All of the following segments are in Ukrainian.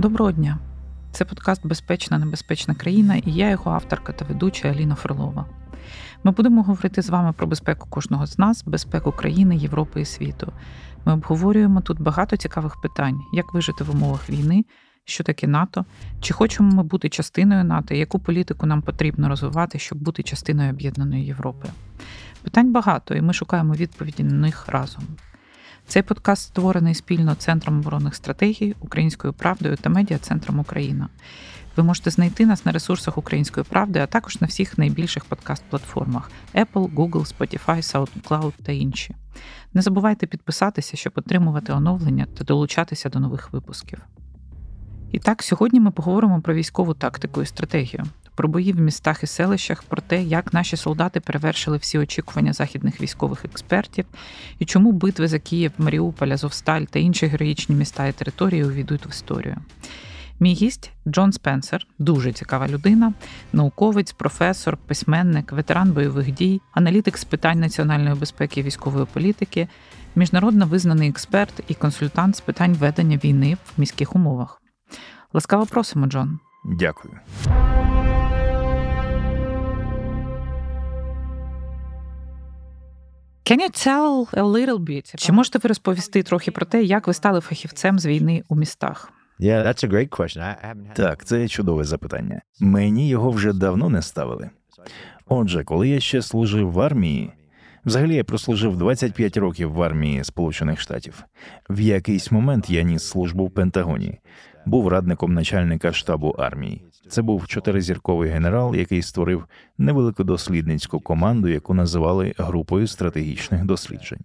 Доброго дня! Це подкаст Безпечна небезпечна країна і я його авторка та ведуча Аліна Фролова. Ми будемо говорити з вами про безпеку кожного з нас, безпеку країни, Європи і світу. Ми обговорюємо тут багато цікавих питань, як вижити в умовах війни, що таке НАТО, чи хочемо ми бути частиною НАТО, яку політику нам потрібно розвивати, щоб бути частиною об'єднаної Європи. Питань багато, і ми шукаємо відповіді на них разом. Цей подкаст створений спільно Центром оборонних стратегій, Українською правдою та медіа Центром Україна. Ви можете знайти нас на ресурсах Української правди, а також на всіх найбільших подкаст-платформах Apple, Google, Spotify, SoundCloud та інші. Не забувайте підписатися, щоб отримувати оновлення та долучатися до нових випусків. І так, сьогодні ми поговоримо про військову тактику і стратегію, про бої в містах і селищах, про те, як наші солдати перевершили всі очікування західних військових експертів, і чому битви за Київ, Маріуполь, Азовсталь та інші героїчні міста і території увійдуть в історію. Мій гість Джон Спенсер, дуже цікава людина, науковець, професор, письменник, ветеран бойових дій, аналітик з питань національної безпеки і військової політики, міжнародно визнаний експерт і консультант з питань ведення війни в міських умовах. Ласкаво просимо, Джон. Дякую. Can you tell a little bit? Чи можете ви розповісти трохи про те, як ви стали фахівцем з війни у містах? Yeah, that's a great question. Так, це чудове запитання. Мені його вже давно не ставили. Отже, коли я ще служив в армії, взагалі я прослужив 25 років в армії Сполучених Штатів. В якийсь момент я ніс службу в Пентагоні, був радником начальника штабу армії. Це був чотиризірковий генерал, який створив невелику дослідницьку команду, яку називали групою стратегічних досліджень.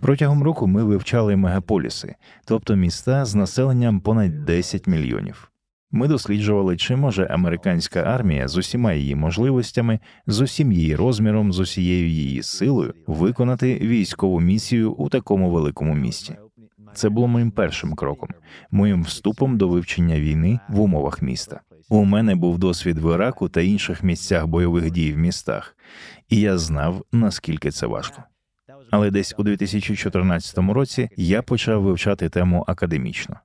Протягом року ми вивчали мегаполіси, тобто міста з населенням понад 10 мільйонів. Ми досліджували, чи може американська армія з усіма її можливостями, з усім її розміром, з усією її силою виконати військову місію у такому великому місті. Це було моїм першим кроком, моїм вступом до вивчення війни в умовах міста. У мене був досвід в Іраку та інших місцях бойових дій в містах, і я знав, наскільки це важко. Але десь у 2014 році я почав вивчати тему академічно.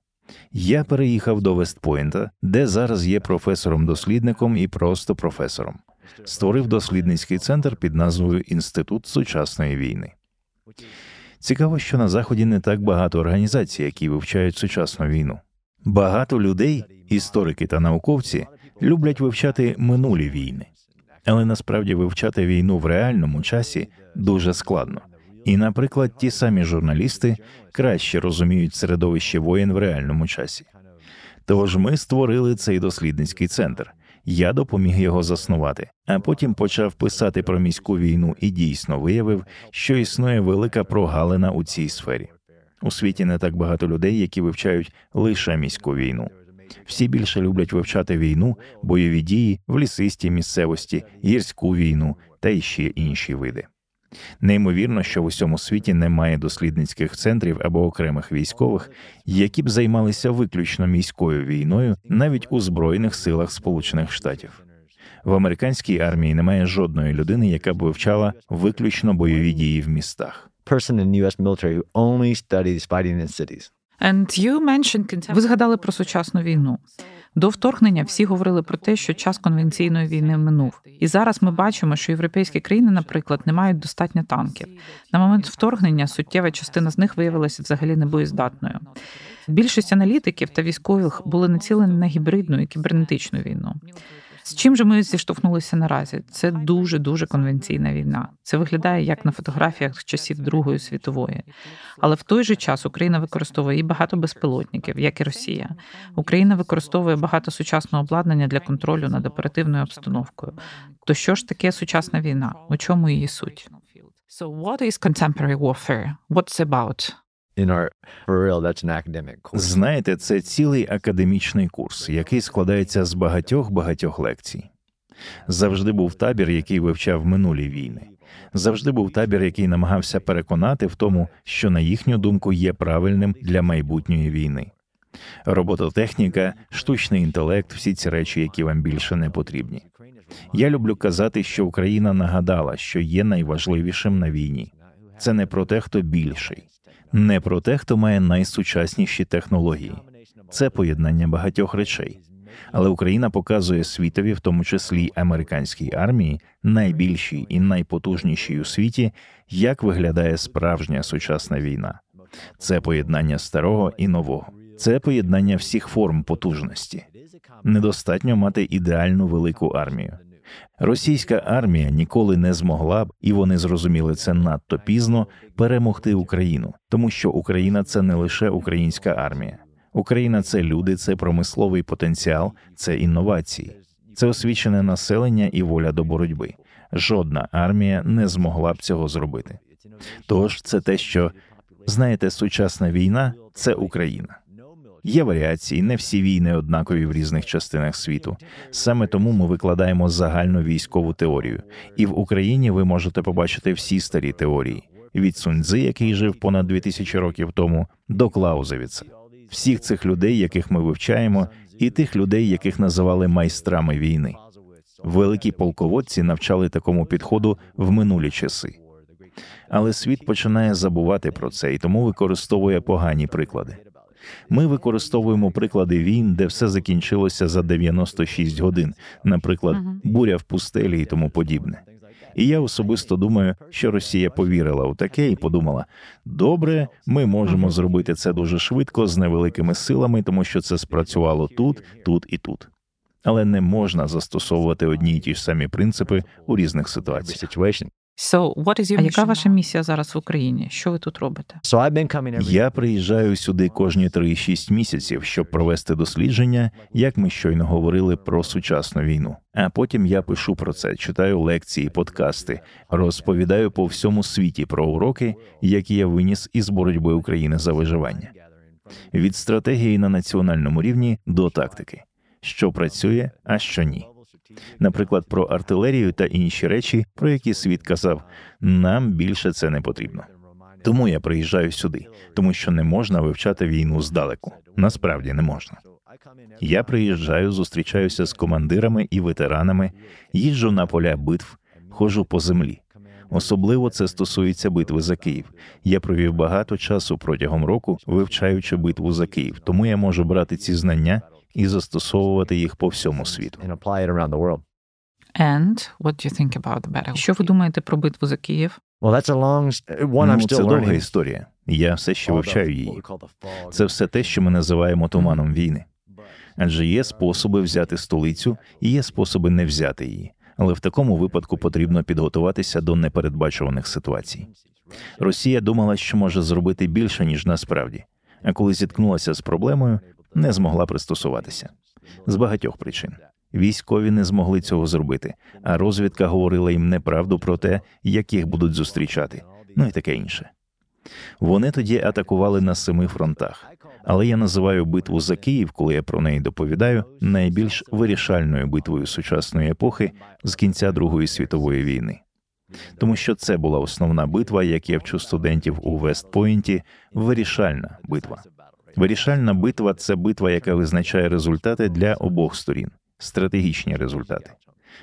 Я переїхав до Вестпойнта, де зараз є професором-дослідником і просто професором. Створив дослідницький центр під назвою Інститут сучасної війни. Цікаво, що на заході не так багато організацій, які вивчають сучасну війну. Багато людей, історики та науковці, люблять вивчати минулі війни, але насправді вивчати війну в реальному часі дуже складно. І, наприклад, ті самі журналісти краще розуміють середовище воєн в реальному часі. Тож ми створили цей дослідницький центр. Я допоміг його заснувати, а потім почав писати про міську війну і дійсно виявив, що існує велика прогалина у цій сфері. У світі не так багато людей, які вивчають лише міську війну. Всі більше люблять вивчати війну, бойові дії в лісистій місцевості, гірську війну та іще інші види. Неймовірно, що в усьому світі немає дослідницьких центрів або окремих військових, які б займалися виключно міською війною, навіть у збройних силах Сполучених Штатів. В американській армії немає жодної людини, яка б вивчала виключно бойові дії в містах. Ви згадали про сучасну війну. До вторгнення всі говорили про те, що час конвенційної війни минув, і зараз ми бачимо, що європейські країни, наприклад, не мають достатньо танків. На момент вторгнення суттєва частина з них виявилася взагалі небоєздатною. Більшість аналітиків та військових були націлені на гібридну і кібернетичну війну. З чим же ми зіштовхнулися наразі? Це дуже дуже конвенційна війна. Це виглядає як на фотографіях з часів Другої світової. Але в той же час Україна використовує і багато безпілотників, як і Росія. Україна використовує багато сучасного обладнання для контролю над оперативною обстановкою. То що ж таке сучасна війна? У чому її суть? So what is contemporary warfare? What's about? Знаєте, це цілий академічний курс, який складається з багатьох багатьох лекцій. Завжди був табір, який вивчав минулі війни. Завжди був табір, який намагався переконати в тому, що на їхню думку є правильним для майбутньої війни. Робототехніка, штучний інтелект, всі ці речі, які вам більше не потрібні. Я люблю казати, що Україна нагадала, що є найважливішим на війні. Це не про те, хто більший, не про те, хто має найсучасніші технології. це поєднання багатьох речей. Але Україна показує світові, в тому числі американській армії, найбільшій і найпотужнішій у світі, як виглядає справжня сучасна війна. Це поєднання старого і нового, це поєднання всіх форм потужності. Недостатньо мати ідеальну велику армію. Російська армія ніколи не змогла б, і вони зрозуміли це надто пізно перемогти Україну, тому що Україна це не лише українська армія. Україна це люди, це промисловий потенціал, це інновації, це освічене населення і воля до боротьби. Жодна армія не змогла б цього зробити. Тож це те, що знаєте, сучасна війна це Україна. Є варіації, не всі війни однакові в різних частинах світу. Саме тому ми викладаємо загальну військову теорію, і в Україні ви можете побачити всі старі теорії від Суньцзи, який жив понад 2000 років тому, до Клаузевіца. всіх цих людей, яких ми вивчаємо, і тих людей, яких називали майстрами війни. Великі полководці навчали такому підходу в минулі часи. Але світ починає забувати про це і тому використовує погані приклади. Ми використовуємо приклади війн, де все закінчилося за 96 годин, наприклад, буря в пустелі і тому подібне. І я особисто думаю, що Росія повірила у таке і подумала: добре, ми можемо зробити це дуже швидко з невеликими силами, тому що це спрацювало тут, тут і тут. Але не можна застосовувати одні й ті ж самі принципи у різних ситуаціях. So, what is your а яка ваша місія зараз в Україні? Що ви тут робите? Я приїжджаю сюди кожні 3-6 місяців, щоб провести дослідження, як ми щойно говорили про сучасну війну. А потім я пишу про це, читаю лекції, подкасти, розповідаю по всьому світі про уроки, які я виніс із боротьби України за виживання від стратегії на національному рівні до тактики, що працює, а що ні наприклад, про артилерію та інші речі, про які світ казав, нам більше це не потрібно. Тому я приїжджаю сюди, тому що не можна вивчати війну здалеку. Насправді не можна. Я приїжджаю, зустрічаюся з командирами і ветеранами, їжджу на поля битв, ходжу по землі. Особливо це стосується битви за Київ. Я провів багато часу протягом року, вивчаючи битву за Київ, тому я можу брати ці знання і застосовувати їх по всьому світу. And what do you think about the battle? Що ви думаєте про битву за Київ? Well, that's a long... One, I'm ну, це довга історія. Я все ще вивчаю її. Це все те, що ми називаємо туманом війни. Адже є способи взяти столицю і є способи не взяти її. Але в такому випадку потрібно підготуватися до непередбачуваних ситуацій. Росія думала, що може зробити більше ніж насправді. А коли зіткнулася з проблемою, не змогла пристосуватися з багатьох причин. Військові не змогли цього зробити, а розвідка говорила їм неправду про те, як їх будуть зустрічати, ну і таке інше. Вони тоді атакували на семи фронтах, але я називаю битву за Київ, коли я про неї доповідаю, найбільш вирішальною битвою сучасної епохи з кінця Другої світової війни. Тому що це була основна битва, як я вчу студентів у Вестпойнті, вирішальна битва. Вирішальна битва це битва, яка визначає результати для обох сторін, стратегічні результати.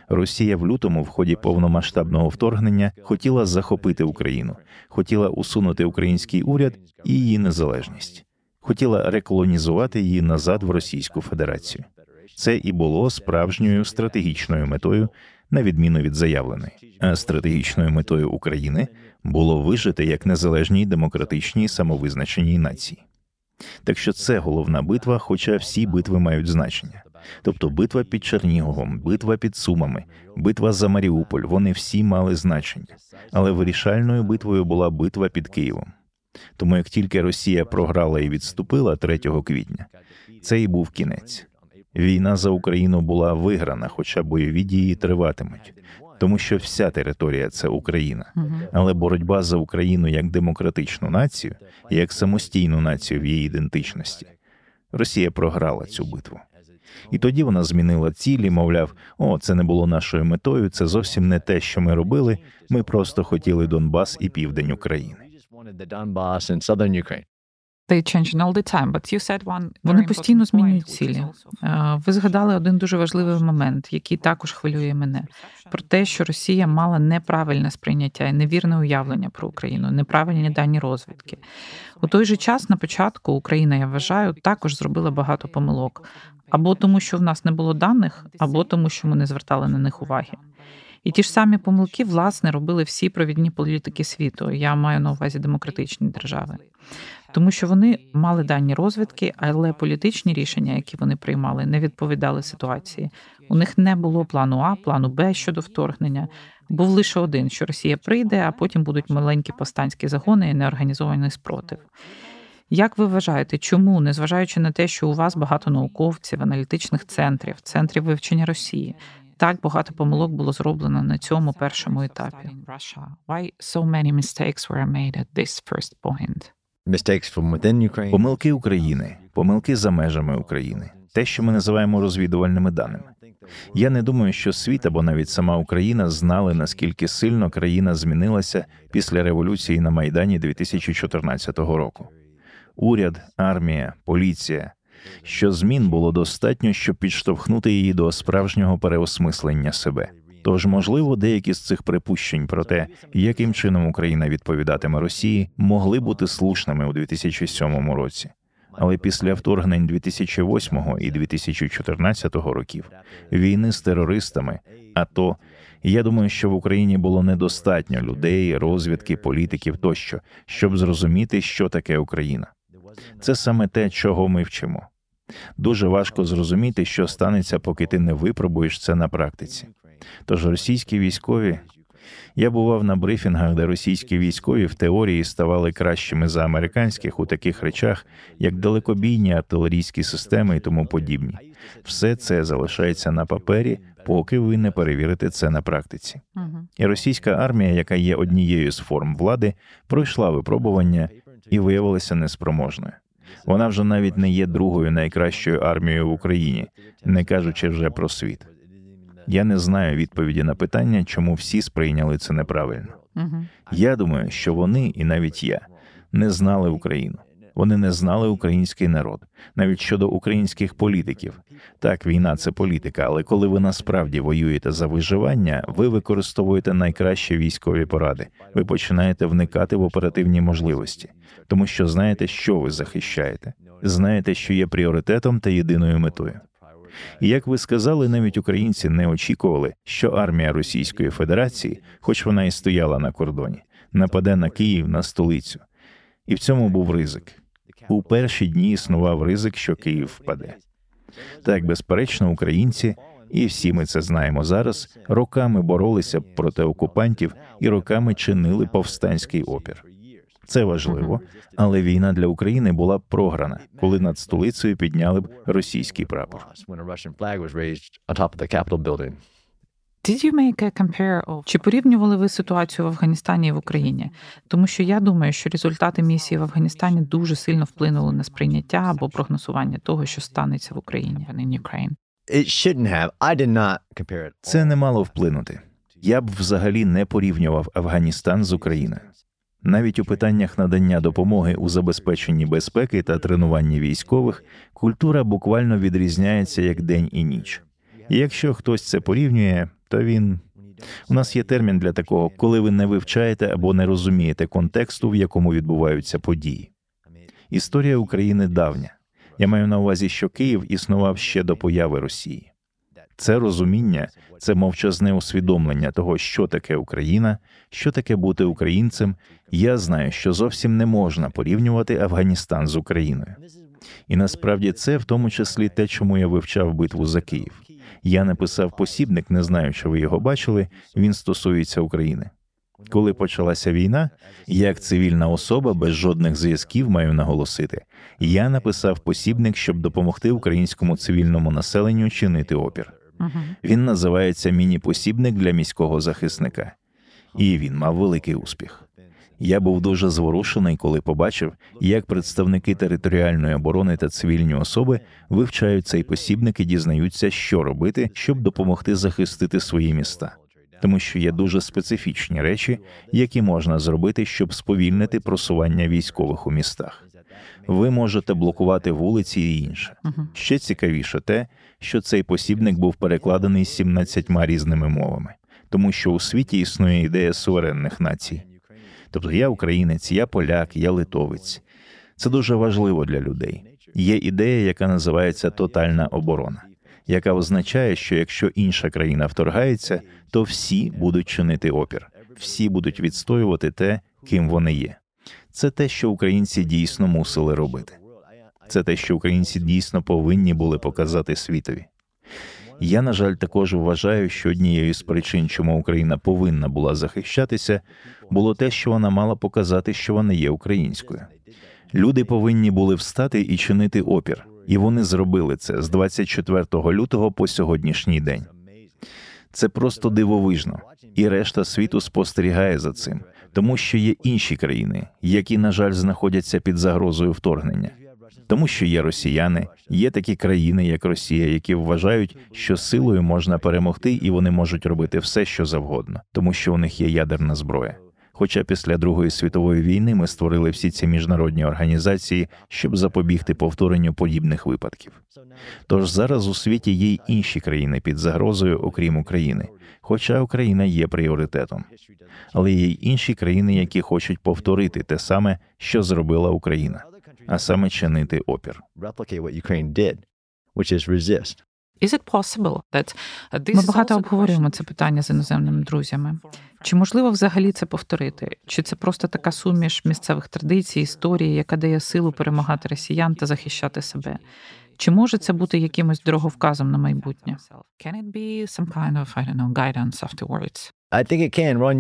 Росія в лютому, в ході повномасштабного вторгнення, хотіла захопити Україну, хотіла усунути український уряд і її незалежність, хотіла реколонізувати її назад в Російську Федерацію. Це і було справжньою стратегічною метою, на відміну від заявленої. А стратегічною метою України було вижити як незалежній демократичній самовизначеній нації. Так що це головна битва, хоча всі битви мають значення. Тобто битва під Черніговом, битва під Сумами, битва за Маріуполь, вони всі мали значення. Але вирішальною битвою була битва під Києвом. Тому як тільки Росія програла і відступила 3 квітня, це і був кінець. Війна за Україну була виграна, хоча бойові дії триватимуть тому що вся територія це Україна, але боротьба за Україну як демократичну націю, як самостійну націю в її ідентичності, Росія програла цю битву. І тоді вона змінила цілі, мовляв, о, це не було нашою метою, це зовсім не те, що ми робили. Ми просто хотіли Донбас і південь України. Вони постійно змінюють цілі. Е, ви згадали один дуже важливий момент, який також хвилює мене, про те, що Росія мала неправильне сприйняття і невірне уявлення про Україну, неправильні дані розвідки. У той же час на початку Україна, я вважаю, також зробила багато помилок або тому, що в нас не було даних, або тому, що ми не звертали на них уваги. І ті ж самі помилки, власне, робили всі провідні політики світу. Я маю на увазі демократичні держави, тому що вони мали дані розвідки, але політичні рішення, які вони приймали, не відповідали ситуації. У них не було плану А, плану Б щодо вторгнення. Був лише один, що Росія прийде, а потім будуть маленькі повстанські загони і неорганізований спротив. Як ви вважаєте, чому, незважаючи на те, що у вас багато науковців, аналітичних центрів, центрів вивчення Росії, так багато помилок було зроблено на цьому першому етапі? Why so many mistakes were made at this first point? Помилки України, помилки за межами України, те, що ми називаємо розвідувальними даними. Я не думаю, що світ або навіть сама Україна знали наскільки сильно країна змінилася після революції на майдані 2014 року. Уряд, армія, поліція, що змін було достатньо, щоб підштовхнути її до справжнього переосмислення себе. Тож, можливо, деякі з цих припущень про те, яким чином Україна відповідатиме Росії, могли бути слушними у 2007 році. Але після вторгнень 2008 і 2014 років війни з терористами, АТО, я думаю, що в Україні було недостатньо людей, розвідки, політиків тощо, щоб зрозуміти, що таке Україна. Це саме те, чого ми вчимо. Дуже важко зрозуміти, що станеться, поки ти не випробуєш це на практиці. Тож російські військові. Я бував на брифінгах, де російські військові в теорії ставали кращими за американських у таких речах, як далекобійні артилерійські системи і тому подібні. Все це залишається на папері, поки ви не перевірите це на практиці. І російська армія, яка є однією з форм влади, пройшла випробування і виявилася неспроможною. Вона вже навіть не є другою найкращою армією в Україні, не кажучи вже про світ. Я не знаю відповіді на питання, чому всі сприйняли це неправильно. Я думаю, що вони, і навіть я, не знали Україну. Вони не знали український народ, навіть щодо українських політиків. Так, війна це політика, але коли ви насправді воюєте за виживання, ви використовуєте найкращі військові поради. Ви починаєте вникати в оперативні можливості, тому що знаєте, що ви захищаєте, знаєте, що є пріоритетом та єдиною метою. І як ви сказали, навіть українці не очікували, що армія Російської Федерації, хоч вона і стояла на кордоні, нападе на Київ на столицю, і в цьому був ризик. У перші дні існував ризик, що Київ впаде. Так, безперечно, українці, і всі ми це знаємо зараз, роками боролися проти окупантів і роками чинили повстанський опір. Це важливо, але війна для України була програна, коли над столицею підняли б російський прапор. Чи порівнювали ви ситуацію в Афганістані і в Україні? Тому що я думаю, що результати місії в Афганістані дуже сильно вплинули на сприйняття або прогнозування того, що станеться в Україні. Це не мало вплинути. Я б взагалі не порівнював Афганістан з Україною. Навіть у питаннях надання допомоги у забезпеченні безпеки та тренуванні військових культура буквально відрізняється як день і ніч. І якщо хтось це порівнює, то він у нас є термін для такого, коли ви не вивчаєте або не розумієте контексту, в якому відбуваються події. Історія України давня. Я маю на увазі, що Київ існував ще до появи Росії. Це розуміння, це мовчазне усвідомлення того, що таке Україна, що таке бути українцем. Я знаю, що зовсім не можна порівнювати Афганістан з Україною. І насправді це в тому числі те, чому я вивчав битву за Київ. Я написав посібник, не знаю, чи ви його бачили. Він стосується України. Коли почалася війна, як цивільна особа без жодних зв'язків маю наголосити, я написав посібник, щоб допомогти українському цивільному населенню чинити опір. Він називається Міні-посібник для міського захисника, і він мав великий успіх. Я був дуже зворушений, коли побачив, як представники територіальної оборони та цивільні особи вивчають цей посібник і дізнаються, що робити, щоб допомогти захистити свої міста, тому що є дуже специфічні речі, які можна зробити, щоб сповільнити просування військових у містах. ви можете блокувати вулиці і інше. Ще цікавіше те, що цей посібник був перекладений 17 різними мовами, тому що у світі існує ідея суверенних націй. Тобто я українець, я поляк, я литовець. Це дуже важливо для людей. Є ідея, яка називається тотальна оборона, яка означає, що якщо інша країна вторгається, то всі будуть чинити опір, всі будуть відстоювати те, ким вони є. Це те, що українці дійсно мусили робити. Це те, що українці дійсно повинні були показати світові. Я, на жаль, також вважаю, що однією з причин, чому Україна повинна була захищатися, було те, що вона мала показати, що вона є українською. Люди повинні були встати і чинити опір, і вони зробили це з 24 лютого по сьогоднішній день. Це просто дивовижно, і решта світу спостерігає за цим, тому що є інші країни, які, на жаль, знаходяться під загрозою вторгнення тому що є росіяни, є такі країни, як Росія, які вважають, що силою можна перемогти, і вони можуть робити все, що завгодно, тому що у них є ядерна зброя. Хоча після Другої світової війни ми створили всі ці міжнародні організації, щоб запобігти повторенню подібних випадків. Тож зараз у світі є й інші країни під загрозою, окрім України, хоча Україна є пріоритетом, але є й інші країни, які хочуть повторити те саме, що зробила Україна а саме чинити опір. Ми багато обговорюємо це питання з іноземними друзями. Чи можливо взагалі це повторити? Чи це просто така суміш місцевих традицій, історії, яка дає силу перемагати росіян та захищати себе? Чи може це бути якимось дороговказом на майбутнє? Can it be some kind of, I don't know, guidance afterwards?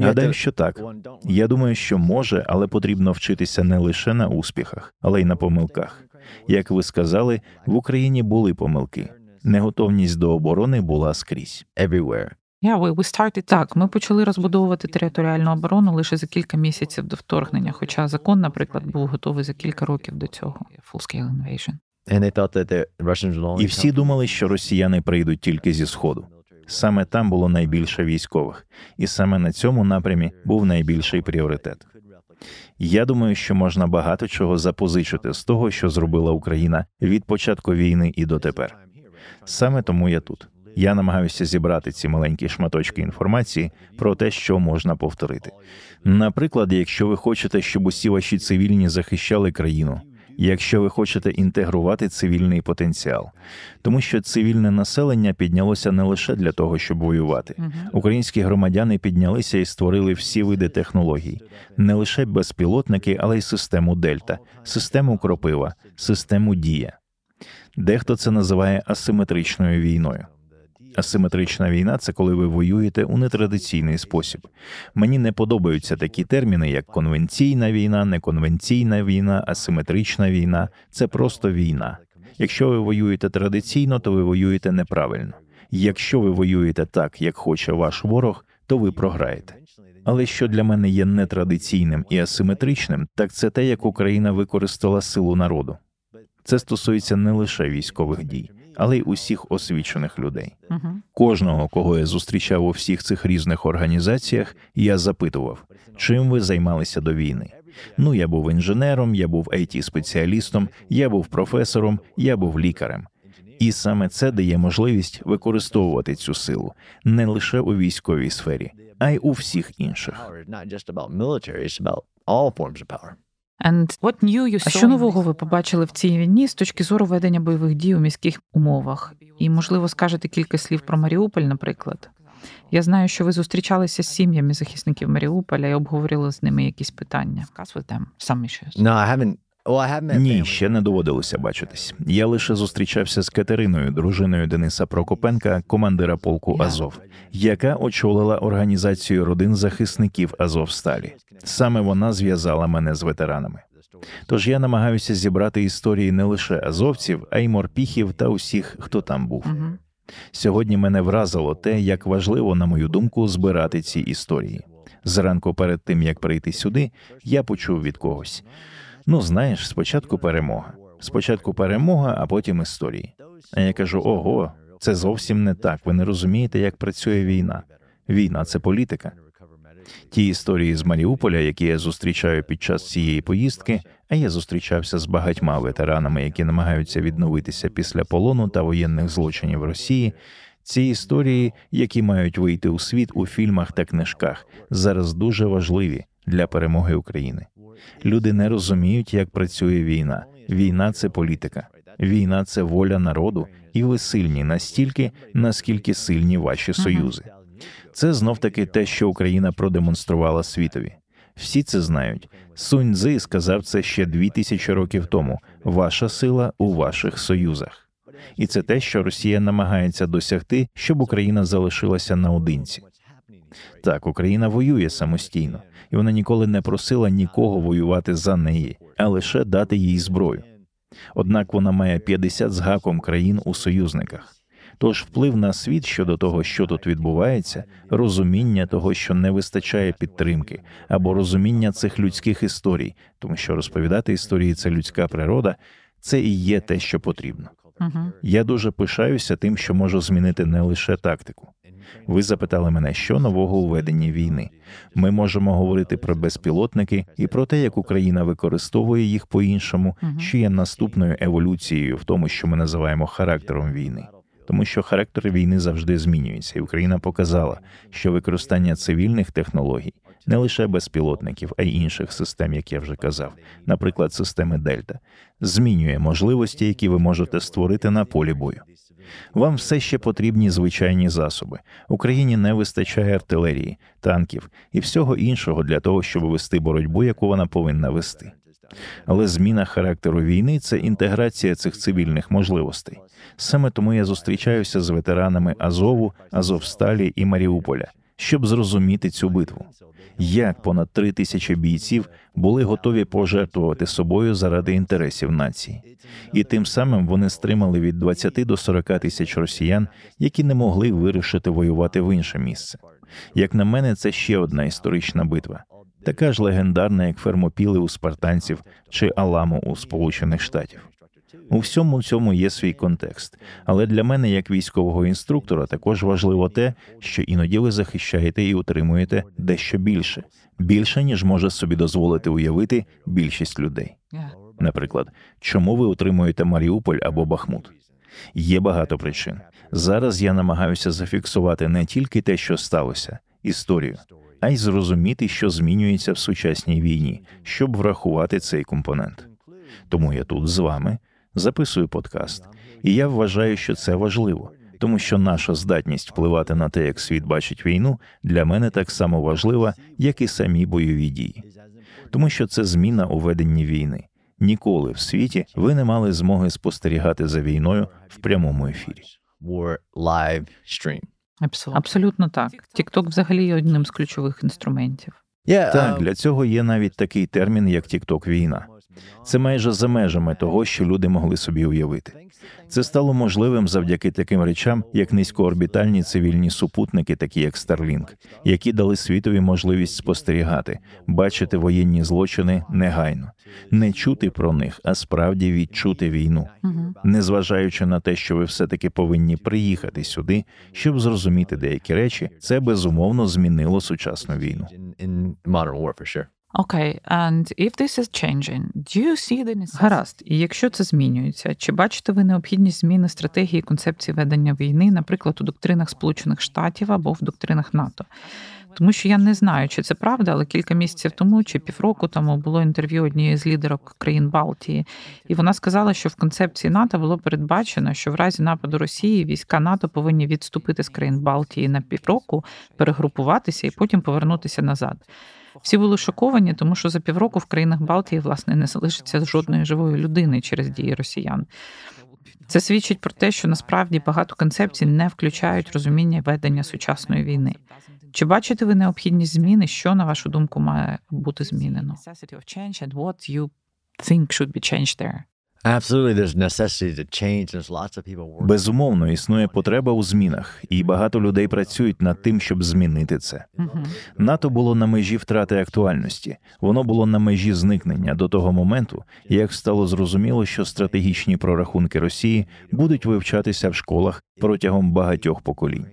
Гадаю, що так. Я думаю, що може, але потрібно вчитися не лише на успіхах, але й на помилках. Як ви сказали, в Україні були помилки. Неготовність до оборони була скрізь. Everywhere. Yeah, we, we started... Так, ми почали розбудовувати територіальну оборону лише за кілька місяців до вторгнення. Хоча закон, наприклад, був готовий за кілька років до цього. Full-scale invasion. І всі думали, що росіяни прийдуть тільки зі сходу. Саме там було найбільше військових, і саме на цьому напрямі був найбільший пріоритет. Я думаю, що можна багато чого запозичити з того, що зробила Україна від початку війни і дотепер. Саме тому я тут. Я намагаюся зібрати ці маленькі шматочки інформації про те, що можна повторити. Наприклад, якщо ви хочете, щоб усі ваші цивільні захищали країну, якщо ви хочете інтегрувати цивільний потенціал, тому що цивільне населення піднялося не лише для того, щоб воювати. Українські громадяни піднялися і створили всі види технологій, не лише безпілотники, але й систему Дельта, систему кропива, систему Дія. Дехто це називає асиметричною війною. Асиметрична війна це коли ви воюєте у нетрадиційний спосіб. Мені не подобаються такі терміни, як конвенційна війна, неконвенційна війна, асиметрична війна. Це просто війна. Якщо ви воюєте традиційно, то ви воюєте неправильно. Якщо ви воюєте так, як хоче ваш ворог, то ви програєте. Але що для мене є нетрадиційним і асиметричним, так це те, як Україна використала силу народу. Це стосується не лише військових дій але й усіх освічених людей. uh Кожного, кого я зустрічав у всіх цих різних організаціях, я запитував, чим ви займалися до війни. Ну, я був інженером, я був it спеціалістом я був професором, я був лікарем. І саме це дає можливість використовувати цю силу не лише у військовій сфері, а й у всіх інших. А що нового ви побачили в цій війні з точки зору ведення бойових дій у міських умовах? І, можливо, скажете кілька слів про Маріуполь, наприклад. Я знаю, що ви зустрічалися з сім'ями захисників Маріуполя і обговорили з ними якісь питання. Ні, ще не доводилося бачитись. Я лише зустрічався з Катериною, дружиною Дениса Прокопенка, командира полку Азов, яка очолила організацію родин захисників Азовсталі. Саме вона зв'язала мене з ветеранами. Тож я намагаюся зібрати історії не лише азовців, а й морпіхів та усіх, хто там був. Сьогодні мене вразило те, як важливо, на мою думку, збирати ці історії. Зранку, перед тим як прийти сюди, я почув від когось. Ну, знаєш, спочатку перемога. Спочатку перемога, а потім історії. А я кажу: ого, це зовсім не так. Ви не розумієте, як працює війна. Війна це політика. Ті історії з Маріуполя, які я зустрічаю під час цієї поїздки, а я зустрічався з багатьма ветеранами, які намагаються відновитися після полону та воєнних злочинів Росії. Ці історії, які мають вийти у світ у фільмах та книжках, зараз дуже важливі для перемоги України. Люди не розуміють, як працює війна. Війна це політика, війна це воля народу, і ви сильні настільки, наскільки сильні ваші союзи. Це знов таки те, що Україна продемонструвала світові. Всі це знають. Сунь Цзи сказав це ще дві тисячі років тому. Ваша сила у ваших союзах, і це те, що Росія намагається досягти, щоб Україна залишилася наодинці. Так, Україна воює самостійно, і вона ніколи не просила нікого воювати за неї, а лише дати їй зброю. Однак вона має 50 з гаком країн у союзниках. Тож вплив на світ щодо того, що тут відбувається, розуміння того, що не вистачає підтримки, або розуміння цих людських історій, тому що розповідати історії це людська природа, це і є те, що потрібно. Uh-huh. Я дуже пишаюся тим, що можу змінити не лише тактику. Ви запитали мене, що нового у веденні війни. Ми можемо говорити про безпілотники і про те, як Україна використовує їх по іншому, uh-huh. що є наступною еволюцією в тому, що ми називаємо характером війни тому що характер війни завжди змінюється, і Україна показала, що використання цивільних технологій не лише безпілотників, а й інших систем, як я вже казав, наприклад, системи Дельта, змінює можливості, які ви можете створити на полі бою. Вам все ще потрібні звичайні засоби. Україні не вистачає артилерії, танків і всього іншого для того, щоб вести боротьбу, яку вона повинна вести. Але зміна характеру війни це інтеграція цих цивільних можливостей. Саме тому я зустрічаюся з ветеранами Азову, Азовсталі і Маріуполя, щоб зрозуміти цю битву. Як понад три тисячі бійців були готові пожертвувати собою заради інтересів нації, і тим самим вони стримали від 20 до 40 тисяч росіян, які не могли вирішити воювати в інше місце. Як на мене, це ще одна історична битва така ж легендарна, як фермопіли у спартанців чи Аламу у Сполучених Штатів. У всьому цьому є свій контекст, але для мене, як військового інструктора, також важливо те, що іноді ви захищаєте і утримуєте дещо більше, більше ніж може собі дозволити уявити більшість людей. Наприклад, чому ви утримуєте Маріуполь або Бахмут? Є багато причин. Зараз я намагаюся зафіксувати не тільки те, що сталося, історію, а й зрозуміти, що змінюється в сучасній війні, щоб врахувати цей компонент. Тому я тут з вами записую подкаст, і я вважаю, що це важливо, тому що наша здатність впливати на те, як світ бачить війну, для мене так само важлива, як і самі бойові дії, тому що це зміна у веденні війни. Ніколи в світі ви не мали змоги спостерігати за війною в прямому ефірі. Абсолютно так. Тікток взагалі є одним з ключових інструментів. Yeah, так, um, для цього є навіть такий термін, як Тікток війна. Це майже за межами того, що люди могли собі уявити. Це стало можливим завдяки таким речам, як низькоорбітальні цивільні супутники, такі як Starlink, які дали світові можливість спостерігати, бачити воєнні злочини негайно, не чути про них, а справді відчути війну, незважаючи на те, що ви все таки повинні приїхати сюди, щоб зрозуміти деякі речі, це безумовно змінило сучасну війну. Окей, and if this is changing, do you see the necessity? Гаразд, і якщо це змінюється, чи бачите ви необхідність зміни стратегії концепції ведення війни, наприклад, у доктринах Сполучених Штатів або в доктринах НАТО? Тому що я не знаю, чи це правда, але кілька місяців тому чи півроку тому було інтерв'ю однієї з лідерок країн Балтії, і вона сказала, що в концепції НАТО було передбачено, що в разі нападу Росії війська НАТО повинні відступити з країн Балтії на півроку, перегрупуватися і потім повернутися назад. Всі були шоковані, тому що за півроку в країнах Балтії власне не залишиться жодної живої людини через дії росіян. Це свідчить про те, що насправді багато концепцій не включають розуміння ведення сучасної війни. Чи бачите ви необхідність зміни, що на вашу думку має бути змінено? Безумовно, існує потреба у змінах, і багато людей працюють над тим, щоб змінити це. НАТО було на межі втрати актуальності, воно було на межі зникнення до того моменту, як стало зрозуміло, що стратегічні прорахунки Росії будуть вивчатися в школах протягом багатьох поколінь.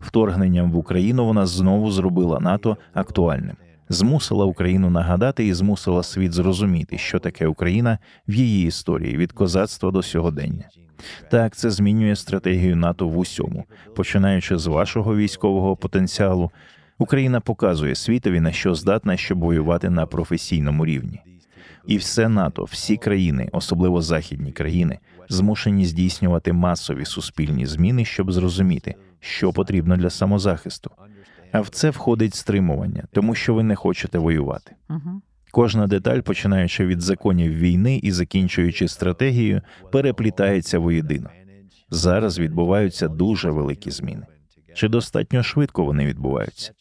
Вторгненням в Україну вона знову зробила НАТО актуальним, змусила Україну нагадати і змусила світ зрозуміти, що таке Україна в її історії від козацтва до сьогодення. Так, це змінює стратегію НАТО в усьому, починаючи з вашого військового потенціалу. Україна показує світові на що здатна, щоб воювати на професійному рівні. І все НАТО, всі країни, особливо західні країни, змушені здійснювати масові суспільні зміни, щоб зрозуміти, що потрібно для самозахисту. А в це входить стримування, тому що ви не хочете воювати. Кожна деталь, починаючи від законів війни і закінчуючи стратегією, переплітається воєдино. Зараз відбуваються дуже великі зміни. Чи достатньо швидко вони відбуваються?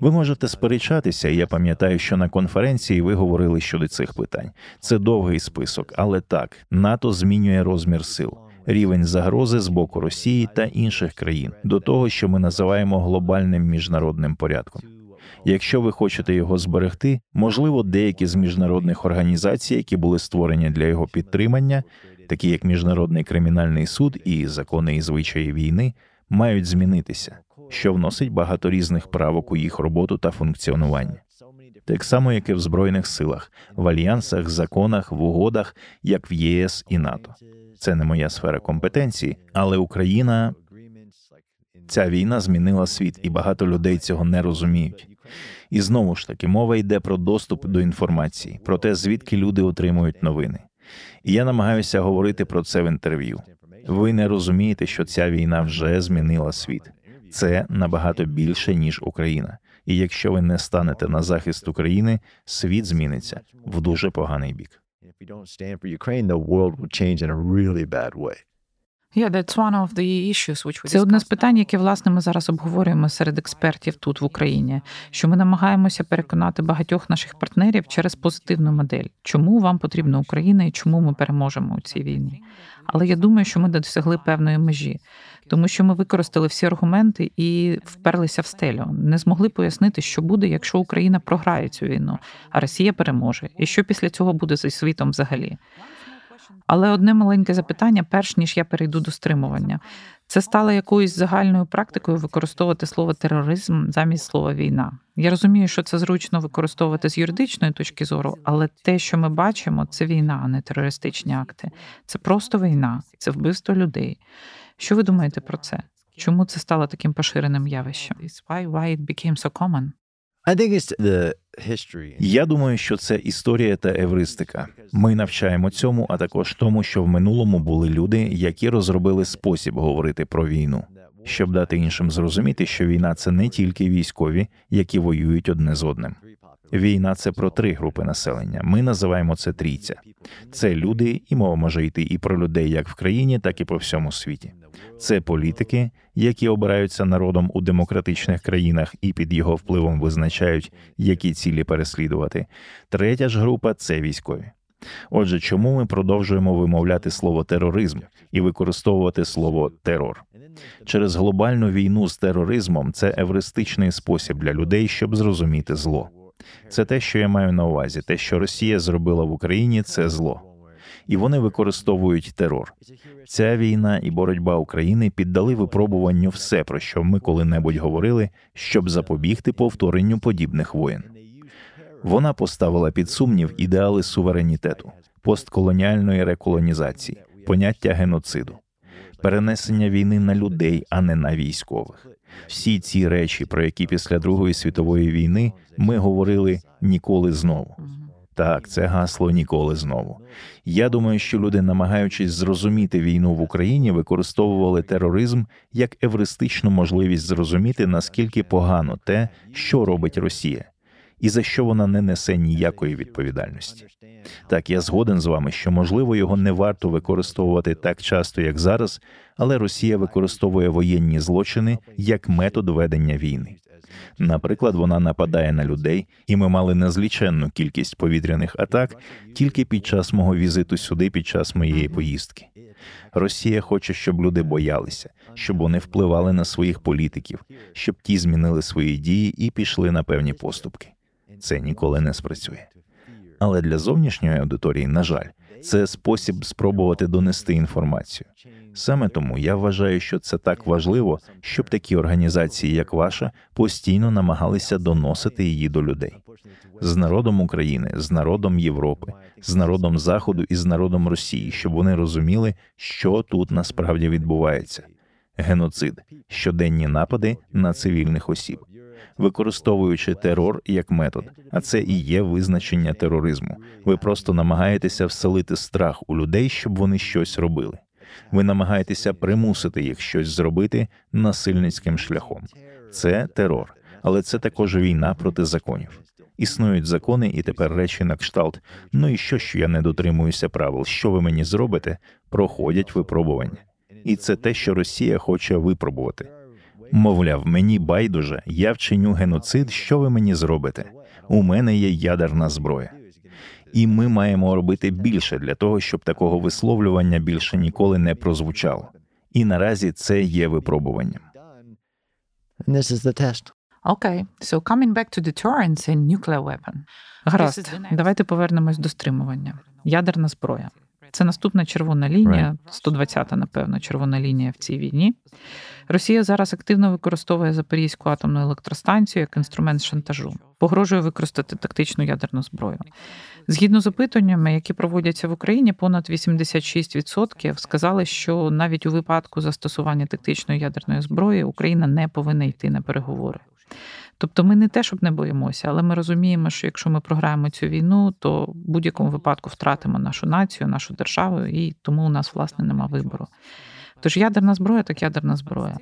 Ви можете сперечатися, я пам'ятаю, що на конференції ви говорили щодо цих питань. Це довгий список, але так, НАТО змінює розмір сил, рівень загрози з боку Росії та інших країн до того, що ми називаємо глобальним міжнародним порядком. Якщо ви хочете його зберегти, можливо, деякі з міжнародних організацій, які були створені для його підтримання, такі як Міжнародний кримінальний суд і закони і звичаї війни, мають змінитися, що вносить багато різних правок у їх роботу та функціонування. Так само, як і в збройних силах, в альянсах, законах, в угодах, як в ЄС і НАТО. Це не моя сфера компетенції, але Україна ця війна змінила світ, і багато людей цього не розуміють. І знову ж таки мова йде про доступ до інформації, про те, звідки люди отримують новини. І я намагаюся говорити про це в інтерв'ю. Ви не розумієте, що ця війна вже змінила світ. Це набагато більше ніж Україна. І якщо ви не станете на захист України, світ зміниться в дуже поганий бік. Це одне з питань, яке власне ми зараз обговорюємо серед експертів тут в Україні. Що ми намагаємося переконати багатьох наших партнерів через позитивну модель, чому вам потрібна Україна і чому ми переможемо у цій війні. Але я думаю, що ми досягли певної межі, тому що ми використали всі аргументи і вперлися в стелю. Не змогли пояснити, що буде, якщо Україна програє цю війну, а Росія переможе, і що після цього буде зі світом взагалі. Але одне маленьке запитання, перш ніж я перейду до стримування, це стало якоюсь загальною практикою використовувати слово тероризм замість слова війна. Я розумію, що це зручно використовувати з юридичної точки зору, але те, що ми бачимо, це війна, а не терористичні акти. Це просто війна, це вбивство людей. Що ви думаєте про це? Чому це стало таким поширеним явищем? Why, it became so common? Я думаю, що це історія та евристика. Ми навчаємо цьому, а також тому, що в минулому були люди, які розробили спосіб говорити про війну, щоб дати іншим зрозуміти, що війна це не тільки військові, які воюють одне з одним. Війна це про три групи населення. Ми називаємо це трійця. Це люди, і мова може йти і про людей як в країні, так і по всьому світі. Це політики, які обираються народом у демократичних країнах і під його впливом визначають, які цілі переслідувати. Третя ж група це військові. Отже, чому ми продовжуємо вимовляти слово тероризм і використовувати слово терор через глобальну війну з тероризмом? Це евристичний спосіб для людей, щоб зрозуміти зло. Це те, що я маю на увазі. Те, що Росія зробила в Україні, це зло. І вони використовують терор. Ця війна і боротьба України піддали випробуванню все, про що ми коли-небудь говорили, щоб запобігти повторенню подібних воєн. Вона поставила під сумнів ідеали суверенітету, постколоніальної реколонізації, поняття геноциду, перенесення війни на людей, а не на військових. Всі ці речі, про які після Другої світової війни ми говорили ніколи знову. Так, це гасло ніколи знову. Я думаю, що люди, намагаючись зрозуміти війну в Україні, використовували тероризм як евристичну можливість зрозуміти наскільки погано те, що робить Росія, і за що вона не несе ніякої відповідальності. Так, я згоден з вами, що можливо його не варто використовувати так часто, як зараз, але Росія використовує воєнні злочини як метод ведення війни. Наприклад, вона нападає на людей, і ми мали незліченну кількість повітряних атак тільки під час мого візиту сюди, під час моєї поїздки. Росія хоче, щоб люди боялися, щоб вони впливали на своїх політиків, щоб ті змінили свої дії і пішли на певні поступки. Це ніколи не спрацює. Але для зовнішньої аудиторії, на жаль, це спосіб спробувати донести інформацію. Саме тому я вважаю, що це так важливо, щоб такі організації, як ваша, постійно намагалися доносити її до людей з народом України, з народом Європи, з народом Заходу і з народом Росії, щоб вони розуміли, що тут насправді відбувається. Геноцид, щоденні напади на цивільних осіб, використовуючи терор як метод, а це і є визначення тероризму. Ви просто намагаєтеся вселити страх у людей, щоб вони щось робили. Ви намагаєтеся примусити їх щось зробити насильницьким шляхом. Це терор, але це також війна проти законів. Існують закони, і тепер речі на кшталт. Ну і що, що я не дотримуюся правил? Що ви мені зробите? Проходять випробування, і це те, що Росія хоче випробувати. Мовляв, мені байдуже, я вчиню геноцид. Що ви мені зробите? У мене є ядерна зброя. І ми маємо робити більше для того, щоб такого висловлювання більше ніколи не прозвучало. І наразі це є випробуванням. Окей, okay. so coming back to deterrence and nuclear weapon. Гаразд, давайте повернемось до стримування. Ядерна зброя. Це наступна червона лінія, 120-та, напевно, червона лінія в цій війні. Росія зараз активно використовує Запорізьку атомну електростанцію як інструмент шантажу, погрожує використати тактичну ядерну зброю. Згідно з опитуваннями, які проводяться в Україні, понад 86% сказали, що навіть у випадку застосування тактичної ядерної зброї Україна не повинна йти на переговори. Тобто ми не те, щоб не боїмося, але ми розуміємо, що якщо ми програємо цю війну, то в будь-якому випадку втратимо нашу націю, нашу державу, і тому у нас власне нема вибору. Тож ядерна зброя так ядерна зброя.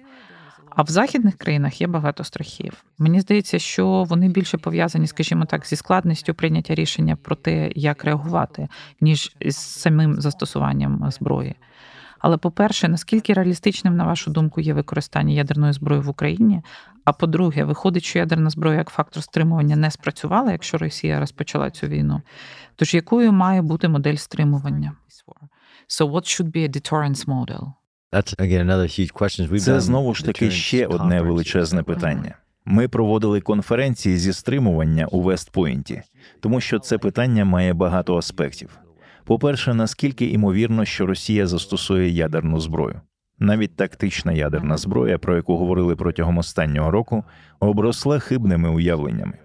А в західних країнах є багато страхів. Мені здається, що вони більше пов'язані, скажімо так, зі складністю прийняття рішення про те, як реагувати, ніж з самим застосуванням зброї. Але по-перше, наскільки реалістичним, на вашу думку, є використання ядерної зброї в Україні? А по-друге, виходить, що ядерна зброя як фактор стримування не спрацювала, якщо Росія розпочала цю війну. Тож якою має бути модель стримування? So what should be a deterrence model? Це знову ж таки ще одне величезне питання. Ми проводили конференції зі стримування у Вестпойнті, тому що це питання має багато аспектів. По-перше, наскільки імовірно, що Росія застосує ядерну зброю. Навіть тактична ядерна зброя, про яку говорили протягом останнього року, обросла хибними уявленнями.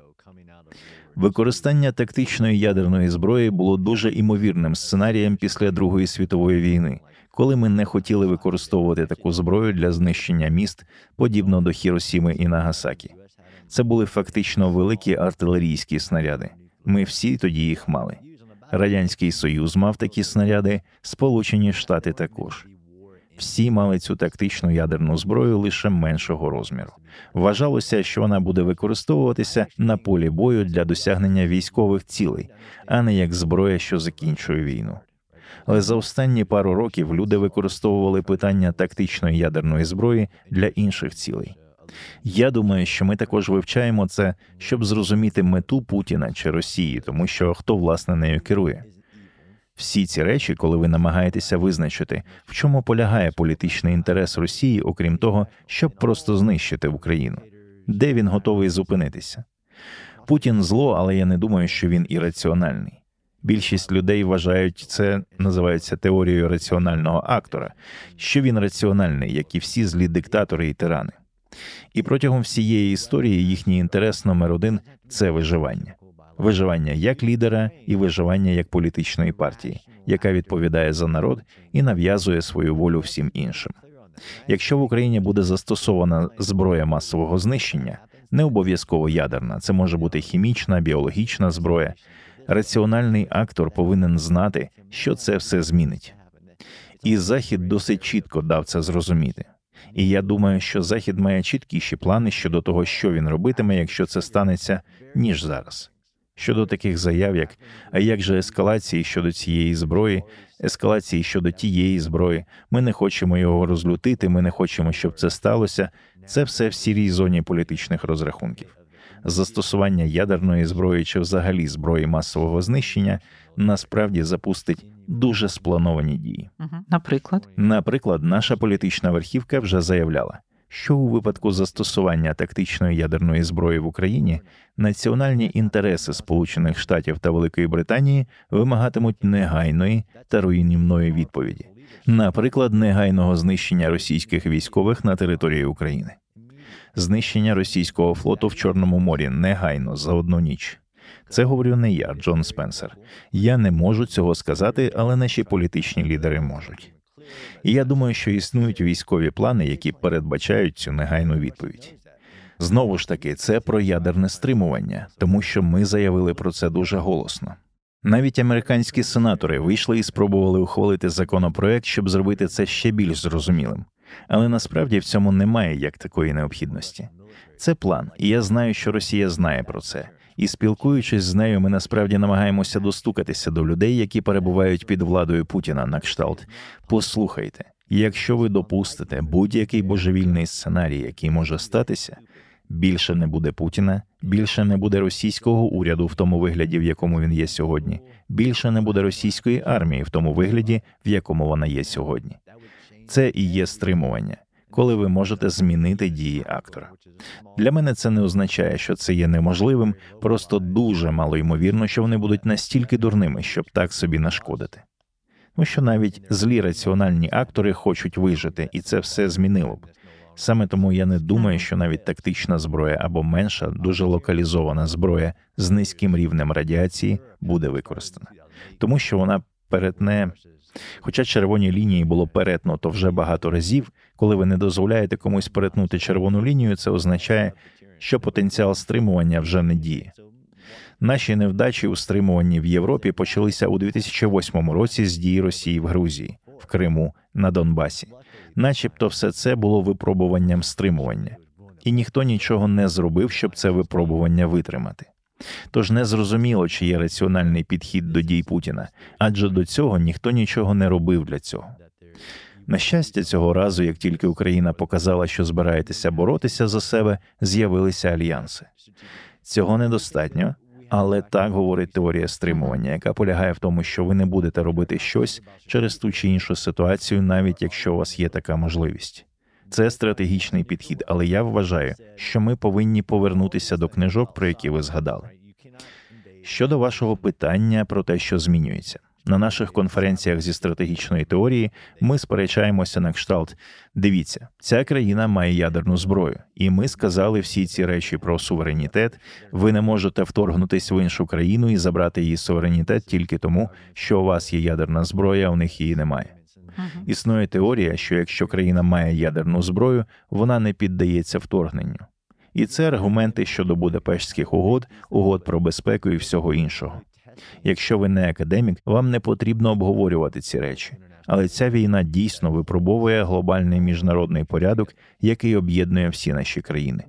Використання тактичної ядерної зброї було дуже імовірним сценарієм після Другої світової війни, коли ми не хотіли використовувати таку зброю для знищення міст, подібно до Хіросіми і Нагасакі. Це були фактично великі артилерійські снаряди. Ми всі тоді їх мали. Радянський Союз мав такі снаряди, Сполучені Штати також. Всі мали цю тактичну ядерну зброю лише меншого розміру. Вважалося, що вона буде використовуватися на полі бою для досягнення військових цілей, а не як зброя, що закінчує війну. Але за останні пару років люди використовували питання тактичної ядерної зброї для інших цілей. Я думаю, що ми також вивчаємо це, щоб зрозуміти мету Путіна чи Росії, тому що хто власне нею керує. Всі ці речі, коли ви намагаєтеся визначити, в чому полягає політичний інтерес Росії, окрім того, щоб просто знищити Україну, де він готовий зупинитися. Путін зло, але я не думаю, що він ірраціональний. Більшість людей вважають це, називається теорією раціонального актора, що він раціональний, як і всі злі диктатори і тирани. І протягом всієї історії їхній інтерес номер один це виживання виживання як лідера і виживання як політичної партії, яка відповідає за народ і нав'язує свою волю всім іншим. Якщо в Україні буде застосована зброя масового знищення, не обов'язково ядерна, це може бути хімічна, біологічна зброя. Раціональний актор повинен знати, що це все змінить. І захід досить чітко дав це зрозуміти. І я думаю, що захід має чіткіші плани щодо того, що він робитиме, якщо це станеться, ніж зараз. Щодо таких заяв, як а як же ескалації щодо цієї зброї, ескалації щодо тієї зброї, ми не хочемо його розлютити, ми не хочемо, щоб це сталося. Це все в сірій зоні політичних розрахунків. Застосування ядерної зброї чи взагалі зброї масового знищення насправді запустить дуже сплановані дії. Наприклад, наприклад, наша політична верхівка вже заявляла що у випадку застосування тактичної ядерної зброї в Україні національні інтереси Сполучених Штатів та Великої Британії вимагатимуть негайної та руйнівної відповіді, наприклад, негайного знищення російських військових на території України, знищення російського флоту в Чорному морі негайно за одну ніч. Це говорю не я, Джон Спенсер. Я не можу цього сказати, але наші політичні лідери можуть. І я думаю, що існують військові плани, які передбачають цю негайну відповідь. Знову ж таки, це про ядерне стримування, тому що ми заявили про це дуже голосно. Навіть американські сенатори вийшли і спробували ухвалити законопроект, щоб зробити це ще більш зрозумілим. Але насправді в цьому немає як такої необхідності. Це план, і я знаю, що Росія знає про це. І спілкуючись з нею, ми насправді намагаємося достукатися до людей, які перебувають під владою Путіна на кшталт. Послухайте, якщо ви допустите будь-який божевільний сценарій, який може статися, більше не буде Путіна, більше не буде російського уряду в тому вигляді, в якому він є сьогодні. Більше не буде російської армії в тому вигляді, в якому вона є сьогодні. Це і є стримування коли ви можете змінити дії актора. Для мене це не означає, що це є неможливим, просто дуже мало ймовірно, що вони будуть настільки дурними, щоб так собі нашкодити. Тому що навіть злі раціональні актори хочуть вижити, і це все змінило б. Саме тому я не думаю, що навіть тактична зброя або менша, дуже локалізована зброя з низьким рівнем радіації буде використана, тому що вона перетне Хоча червоні лінії було перетнуто вже багато разів, коли ви не дозволяєте комусь перетнути червону лінію, це означає, що потенціал стримування вже не діє. Наші невдачі у стримуванні в Європі почалися у 2008 році з дії Росії в Грузії, в Криму, на Донбасі, начебто, все це було випробуванням стримування, і ніхто нічого не зробив, щоб це випробування витримати. Тож не зрозуміло, чи є раціональний підхід до дій Путіна, адже до цього ніхто нічого не робив для цього. На щастя, цього разу, як тільки Україна показала, що збираєтеся боротися за себе, з'явилися альянси. Цього недостатньо, але так говорить теорія стримування, яка полягає в тому, що ви не будете робити щось через ту чи іншу ситуацію, навіть якщо у вас є така можливість. Це стратегічний підхід, але я вважаю, що ми повинні повернутися до книжок, про які ви згадали. Щодо вашого питання про те, що змінюється. На наших конференціях зі стратегічної теорії ми сперечаємося на кшталт. Дивіться, ця країна має ядерну зброю, і ми сказали всі ці речі про суверенітет. Ви не можете вторгнутись в іншу країну і забрати її суверенітет тільки тому, що у вас є ядерна зброя, а у них її немає. Існує теорія, що якщо країна має ядерну зброю, вона не піддається вторгненню. І це аргументи щодо Будапештських угод, угод про безпеку і всього іншого. Якщо ви не академік, вам не потрібно обговорювати ці речі, але ця війна дійсно випробовує глобальний міжнародний порядок, який об'єднує всі наші країни.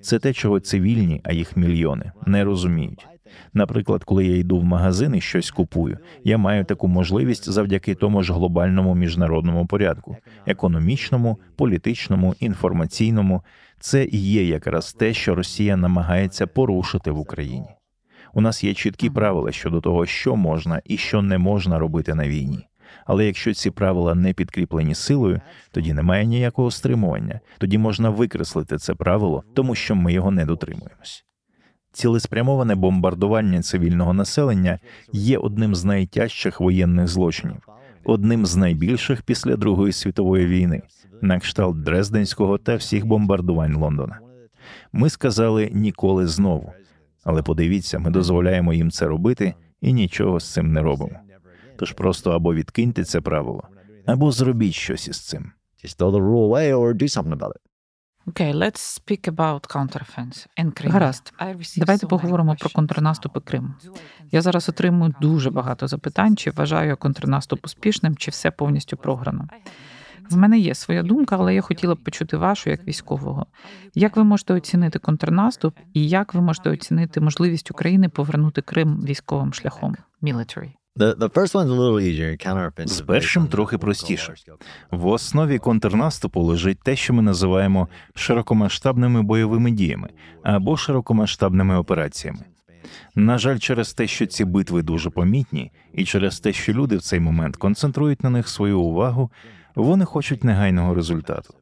Це те, чого цивільні, а їх мільйони, не розуміють. Наприклад, коли я йду в магазин і щось купую, я маю таку можливість завдяки тому ж глобальному міжнародному порядку, економічному, політичному, інформаційному. Це і є якраз те, що Росія намагається порушити в Україні. У нас є чіткі правила щодо того, що можна і що не можна робити на війні. Але якщо ці правила не підкріплені силою, тоді немає ніякого стримування. Тоді можна викреслити це правило, тому що ми його не дотримуємось. Цілеспрямоване бомбардування цивільного населення є одним з найтяжчих воєнних злочинів, одним з найбільших після Другої світової війни, на кшталт Дрезденського та всіх бомбардувань Лондона. Ми сказали ніколи знову, але подивіться, ми дозволяємо їм це робити і нічого з цим не робимо. Тож просто або відкиньте це правило, або зробіть щось із цим. Just throw the rule away or do something about it. Okay, let's speak about counteroffensive in Crimea. Гаразд. Давайте поговоримо про контрнаступи Криму. Я зараз отримую дуже багато запитань, чи вважаю я контрнаступ успішним, чи все повністю програно. В мене є своя думка, але я хотіла б почути вашу як військового. Як ви можете оцінити контрнаступ, і як ви можете оцінити можливість України повернути Крим військовим шляхом? Military. З першим трохи простіше. В основі контрнаступу лежить те, що ми називаємо широкомасштабними бойовими діями або широкомасштабними операціями. На жаль, через те, що ці битви дуже помітні, і через те, що люди в цей момент концентрують на них свою увагу, вони хочуть негайного результату.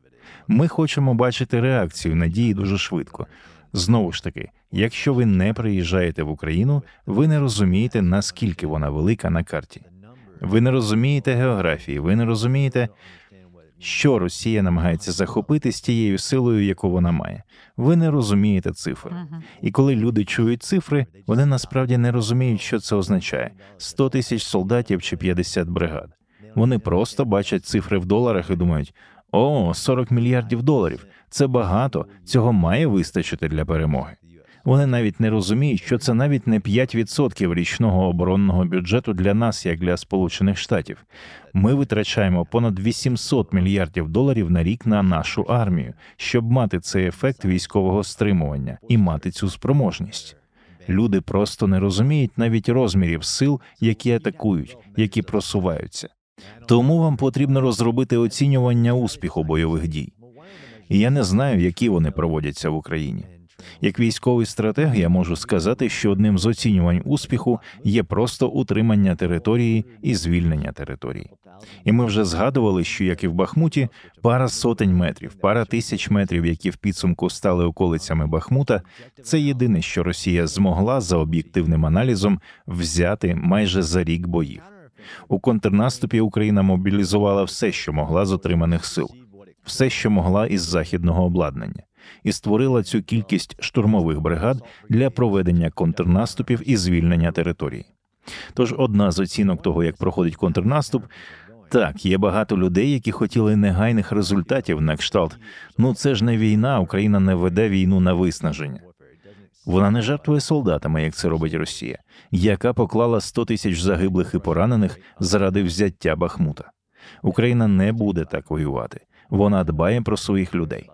Ми хочемо бачити реакцію на дії дуже швидко. Знову ж таки, якщо ви не приїжджаєте в Україну, ви не розумієте, наскільки вона велика на карті. Ви не розумієте географії, ви не розумієте, що Росія намагається захопити з тією силою, яку вона має. Ви не розумієте цифр. І коли люди чують цифри, вони насправді не розуміють, що це означає: 100 тисяч солдатів чи 50 бригад. Вони просто бачать цифри в доларах і думають: о, 40 мільярдів доларів. Це багато, цього має вистачити для перемоги. Вони навіть не розуміють, що це навіть не 5% річного оборонного бюджету для нас, як для Сполучених Штатів. Ми витрачаємо понад 800 мільярдів доларів на рік на нашу армію, щоб мати цей ефект військового стримування і мати цю спроможність. Люди просто не розуміють навіть розмірів сил, які атакують, які просуваються. Тому вам потрібно розробити оцінювання успіху бойових дій. І я не знаю, які вони проводяться в Україні. Як військовий стратег, я можу сказати, що одним з оцінювань успіху є просто утримання території і звільнення території. І ми вже згадували, що як і в Бахмуті, пара сотень метрів, пара тисяч метрів, які в підсумку стали околицями Бахмута, це єдине, що Росія змогла за об'єктивним аналізом взяти майже за рік боїв. У контрнаступі Україна мобілізувала все, що могла з отриманих сил, все, що могла із західного обладнання і створила цю кількість штурмових бригад для проведення контрнаступів і звільнення території. Тож одна з оцінок того, як проходить контрнаступ. Так, є багато людей, які хотіли негайних результатів на кшталт. Ну це ж не війна, Україна не веде війну на виснаження. Вона не жертвує солдатами, як це робить Росія, яка поклала 100 тисяч загиблих і поранених заради взяття Бахмута. Україна не буде так воювати. Вона дбає про своїх людей.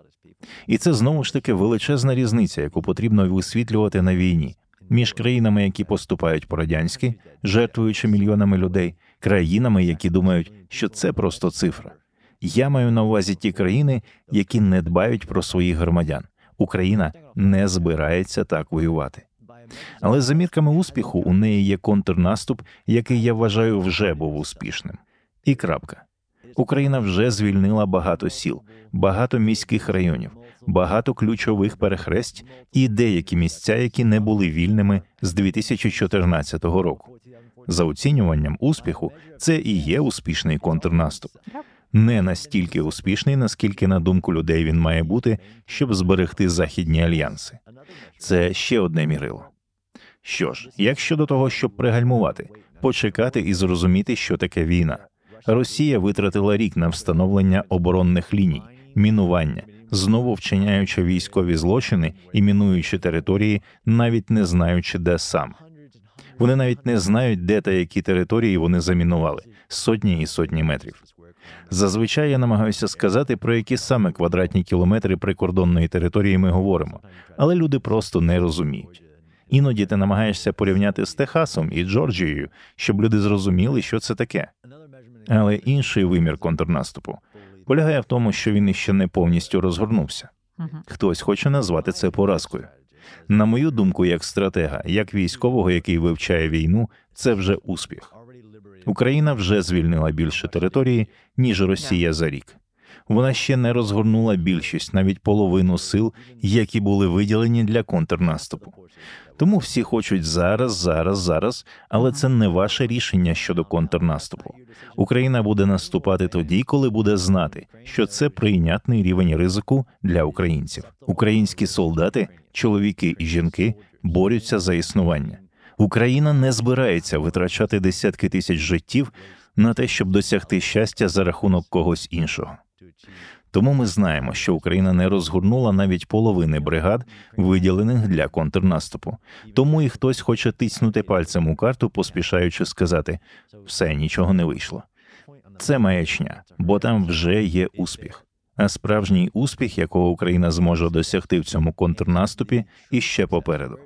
І це знову ж таки величезна різниця, яку потрібно висвітлювати на війні між країнами, які поступають по радянськи, жертвуючи мільйонами людей, країнами, які думають, що це просто цифра. Я маю на увазі ті країни, які не дбають про своїх громадян. Україна не збирається так воювати. Але за мірками успіху у неї є контрнаступ, який я вважаю вже був успішним. І крапка. Україна вже звільнила багато сіл, багато міських районів, багато ключових перехресть і деякі місця, які не були вільними з 2014 року. За оцінюванням успіху, це і є успішний контрнаступ. Не настільки успішний, наскільки на думку людей він має бути, щоб зберегти західні альянси. Це ще одне мірило. Що ж, як щодо того, щоб пригальмувати, почекати і зрозуміти, що таке війна. Росія витратила рік на встановлення оборонних ліній, мінування, знову вчиняючи військові злочини і мінуючи території, навіть не знаючи, де сам. Вони навіть не знають, де та які території вони замінували сотні і сотні метрів. Зазвичай я намагаюся сказати, про які саме квадратні кілометри прикордонної території ми говоримо, але люди просто не розуміють. Іноді ти намагаєшся порівняти з Техасом і Джорджією, щоб люди зрозуміли, що це таке. Але інший вимір контрнаступу полягає в тому, що він іще не повністю розгорнувся. Хтось хоче назвати це поразкою. На мою думку, як стратега, як військового, який вивчає війну, це вже успіх. Україна вже звільнила більше території, ніж Росія за рік. Вона ще не розгорнула більшість, навіть половину сил, які були виділені для контрнаступу. Тому всі хочуть зараз, зараз, зараз, але це не ваше рішення щодо контрнаступу. Україна буде наступати тоді, коли буде знати, що це прийнятний рівень ризику для українців. Українські солдати, чоловіки і жінки борються за існування. Україна не збирається витрачати десятки тисяч життів на те, щоб досягти щастя за рахунок когось іншого. Тому ми знаємо, що Україна не розгорнула навіть половини бригад, виділених для контрнаступу. Тому і хтось хоче тиснути пальцем у карту, поспішаючи сказати все нічого не вийшло. Це маячня, бо там вже є успіх. А справжній успіх, якого Україна зможе досягти в цьому контрнаступі, іще попереду.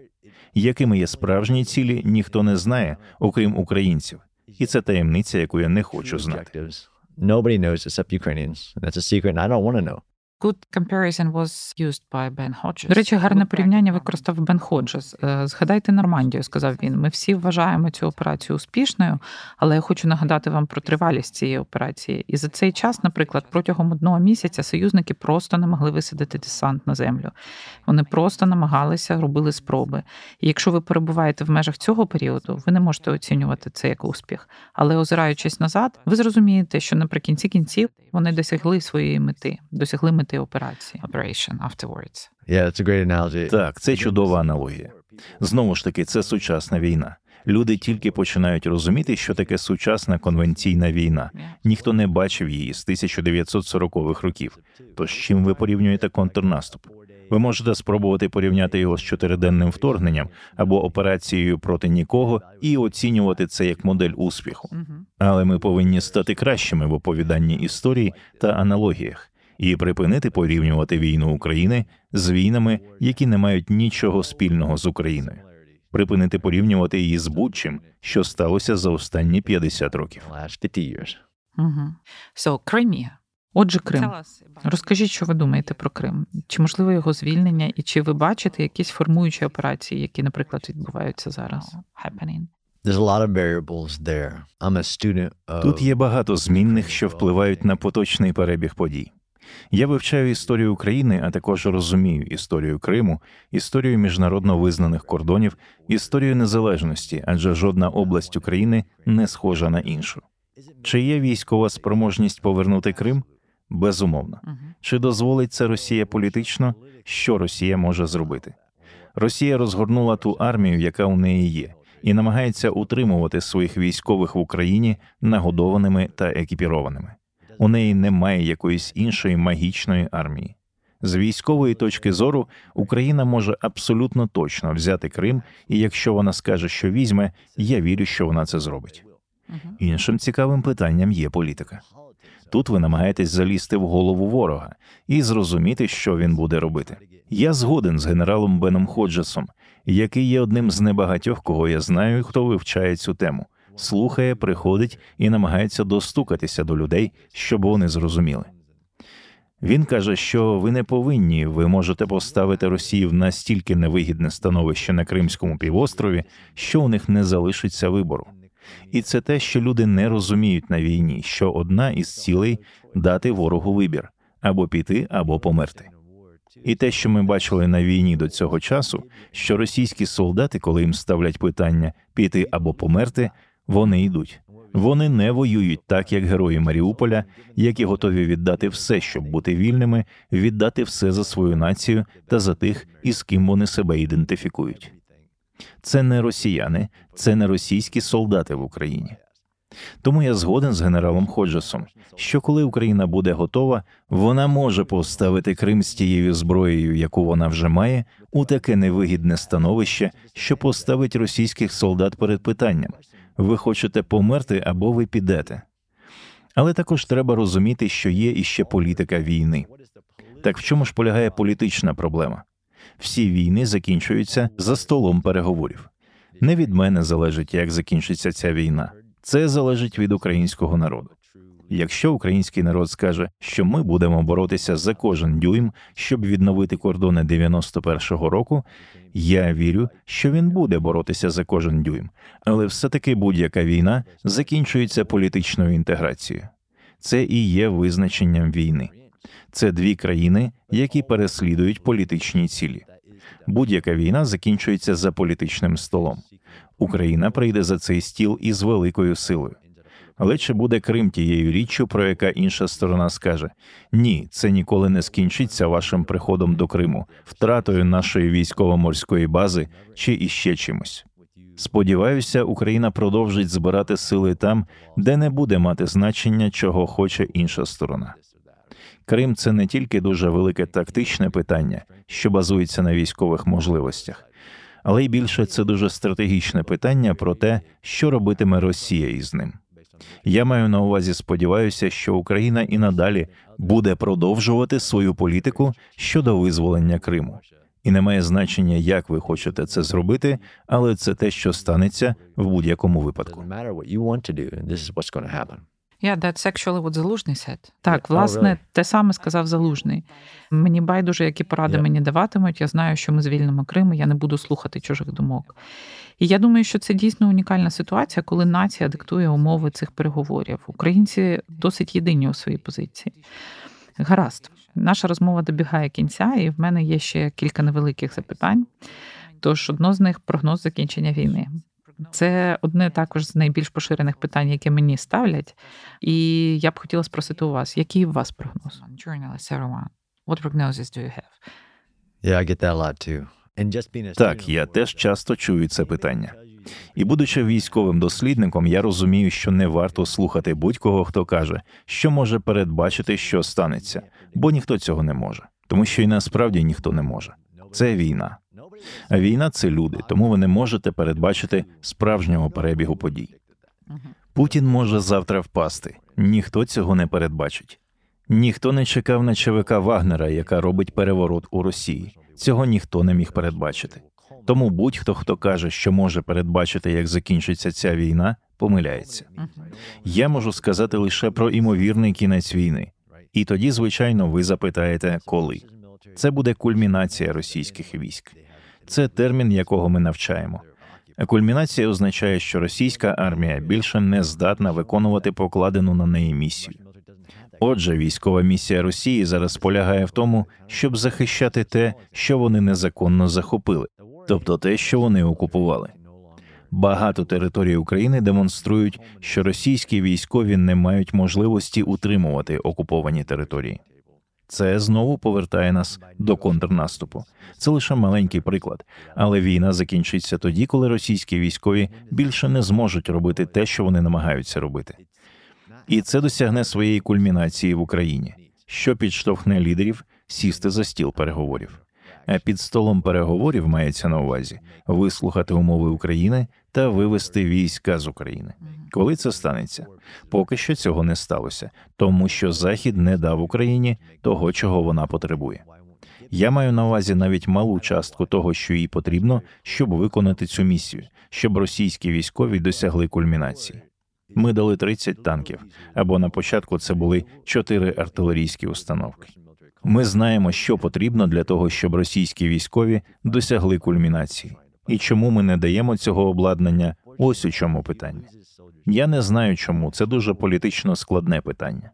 Якими є справжні цілі, ніхто не знає, окрім українців, і це таємниця, яку я не хочу знати. Nobody knows except Ukrainians. That's a secret, and I don't want to know. Good comparison was used by Ben Hodges. До речі, гарне порівняння використав Бен Ходжес. Згадайте Нормандію, сказав він. Ми всі вважаємо цю операцію успішною, але я хочу нагадати вам про тривалість цієї операції. І за цей час, наприклад, протягом одного місяця союзники просто не могли висадити десант на землю. Вони просто намагалися, робили спроби. І якщо ви перебуваєте в межах цього періоду, ви не можете оцінювати це як успіх. Але озираючись назад, ви зрозумієте, що наприкінці кінців вони досягли своєї мети, досягли мети операції. Operation afterwards. Yeah, it's a great analogy. Так, це чудова аналогія. Знову ж таки, це сучасна війна. Люди тільки починають розуміти, що таке сучасна конвенційна війна. Ніхто не бачив її з 1940-х років. Тож з чим ви порівнюєте контрнаступ? Ви можете спробувати порівняти його з чотириденним вторгненням або операцією проти нікого і оцінювати це як модель успіху. Але ми повинні стати кращими в оповіданні історії та аналогіях і припинити порівнювати війну України з війнами, які не мають нічого спільного з Україною. Припинити порівнювати її з будь-чим, що сталося за останні 50 років. The last 50 years. Угу. So, Crimea. Отже, Крим. Розкажіть, що ви думаєте про Крим? Чи можливо його звільнення, і чи ви бачите якісь формуючі операції, які, наприклад, відбуваються зараз? Of Тут є багато змінних, що впливають на поточний перебіг подій. Я вивчаю історію України, а також розумію історію Криму, історію міжнародно визнаних кордонів, історію незалежності, адже жодна область України не схожа на іншу. Чи є військова спроможність повернути Крим? Безумовно. Чи дозволить це Росія політично? Що Росія може зробити? Росія розгорнула ту армію, яка у неї є, і намагається утримувати своїх військових в Україні нагодованими та екіпірованими. У неї немає якоїсь іншої магічної армії. З військової точки зору Україна може абсолютно точно взяти Крим, і якщо вона скаже, що візьме, я вірю, що вона це зробить. Іншим цікавим питанням є політика. Тут ви намагаєтесь залізти в голову ворога і зрозуміти, що він буде робити. Я згоден з генералом Беном Ходжесом, який є одним з небагатьох, кого я знаю, хто вивчає цю тему, слухає, приходить і намагається достукатися до людей, щоб вони зрозуміли. Він каже, що ви не повинні, ви можете поставити Росію в настільки невигідне становище на Кримському півострові, що у них не залишиться вибору. І це те, що люди не розуміють на війні, що одна із цілей дати ворогу вибір або піти, або померти. І те, що ми бачили на війні до цього часу, що російські солдати, коли їм ставлять питання піти або померти, вони йдуть. Вони не воюють так, як герої Маріуполя, які готові віддати все, щоб бути вільними, віддати все за свою націю та за тих, із ким вони себе ідентифікують. Це не росіяни, це не російські солдати в Україні. Тому я згоден з генералом Ходжесом, що коли Україна буде готова, вона може поставити Крим з тією зброєю, яку вона вже має, у таке невигідне становище, що поставить російських солдат перед питанням: ви хочете померти або ви підете. Але також треба розуміти, що є іще політика війни. Так в чому ж полягає політична проблема? Всі війни закінчуються за столом переговорів. Не від мене залежить, як закінчиться ця війна. Це залежить від українського народу. Якщо український народ скаже, що ми будемо боротися за кожен дюйм, щоб відновити кордони 91-го року, я вірю, що він буде боротися за кожен дюйм, але все-таки будь-яка війна закінчується політичною інтеграцією. Це і є визначенням війни. Це дві країни, які переслідують політичні цілі. Будь-яка війна закінчується за політичним столом. Україна прийде за цей стіл із великою силою. Але чи буде Крим тією річчю, про яка інша сторона скаже ні, це ніколи не скінчиться вашим приходом до Криму, втратою нашої військово-морської бази чи іще чимось? Сподіваюся, Україна продовжить збирати сили там, де не буде мати значення, чого хоче інша сторона. Крим це не тільки дуже велике тактичне питання, що базується на військових можливостях, але й більше це дуже стратегічне питання про те, що робитиме Росія із ним. Я маю на увазі, сподіваюся, що Україна і надалі буде продовжувати свою політику щодо визволення Криму. І не має значення, як ви хочете це зробити, але це те, що станеться в будь-якому випадку. Yeah, that's actually what Залужний said. Так, власне, те саме сказав Залужний. Мені байдуже, які поради мені даватимуть. Я знаю, що ми звільнимо Крим, і я не буду слухати чужих думок. І я думаю, що це дійсно унікальна ситуація, коли нація диктує умови цих переговорів. Українці досить єдині у своїй позиції. Гаразд, наша розмова добігає кінця, і в мене є ще кілька невеликих запитань. Тож одно з них прогноз закінчення війни. Це одне також з найбільш поширених питань, яке мені ставлять. І я б хотіла спросити у вас, який у вас прогноз? What prognosis do you have? Yeah, I get that a lot too. Так, я теж часто чую це питання. І, будучи військовим дослідником, я розумію, що не варто слухати будь-кого, хто каже, що може передбачити, що станеться, бо ніхто цього не може, тому що і насправді ніхто не може. Це війна. Війна це люди, тому ви не можете передбачити справжнього перебігу подій. Путін може завтра впасти. Ніхто цього не передбачить. Ніхто не чекав на ЧВК Вагнера, яка робить переворот у Росії. Цього ніхто не міг передбачити. Тому будь-хто, хто каже, що може передбачити, як закінчиться ця війна, помиляється. Я можу сказати лише про імовірний кінець війни, і тоді, звичайно, ви запитаєте, коли це буде кульмінація російських військ. Це термін, якого ми навчаємо. Кульмінація означає, що російська армія більше не здатна виконувати покладену на неї місію. Отже, військова місія Росії зараз полягає в тому, щоб захищати те, що вони незаконно захопили, тобто те, що вони окупували. Багато територій України демонструють, що російські військові не мають можливості утримувати окуповані території. Це знову повертає нас до контрнаступу. Це лише маленький приклад, але війна закінчиться тоді, коли російські військові більше не зможуть робити те, що вони намагаються робити. І це досягне своєї кульмінації в Україні, що підштовхне лідерів сісти за стіл переговорів. А під столом переговорів мається на увазі вислухати умови України та вивести війська з України. Коли це станеться, поки що цього не сталося, тому що Захід не дав Україні того, чого вона потребує. Я маю на увазі навіть малу частку того, що їй потрібно, щоб виконати цю місію, щоб російські військові досягли кульмінації. Ми дали 30 танків, або на початку це були 4 артилерійські установки. Ми знаємо, що потрібно для того, щоб російські військові досягли кульмінації, і чому ми не даємо цього обладнання. Ось у чому питання. Я не знаю, чому це дуже політично складне питання.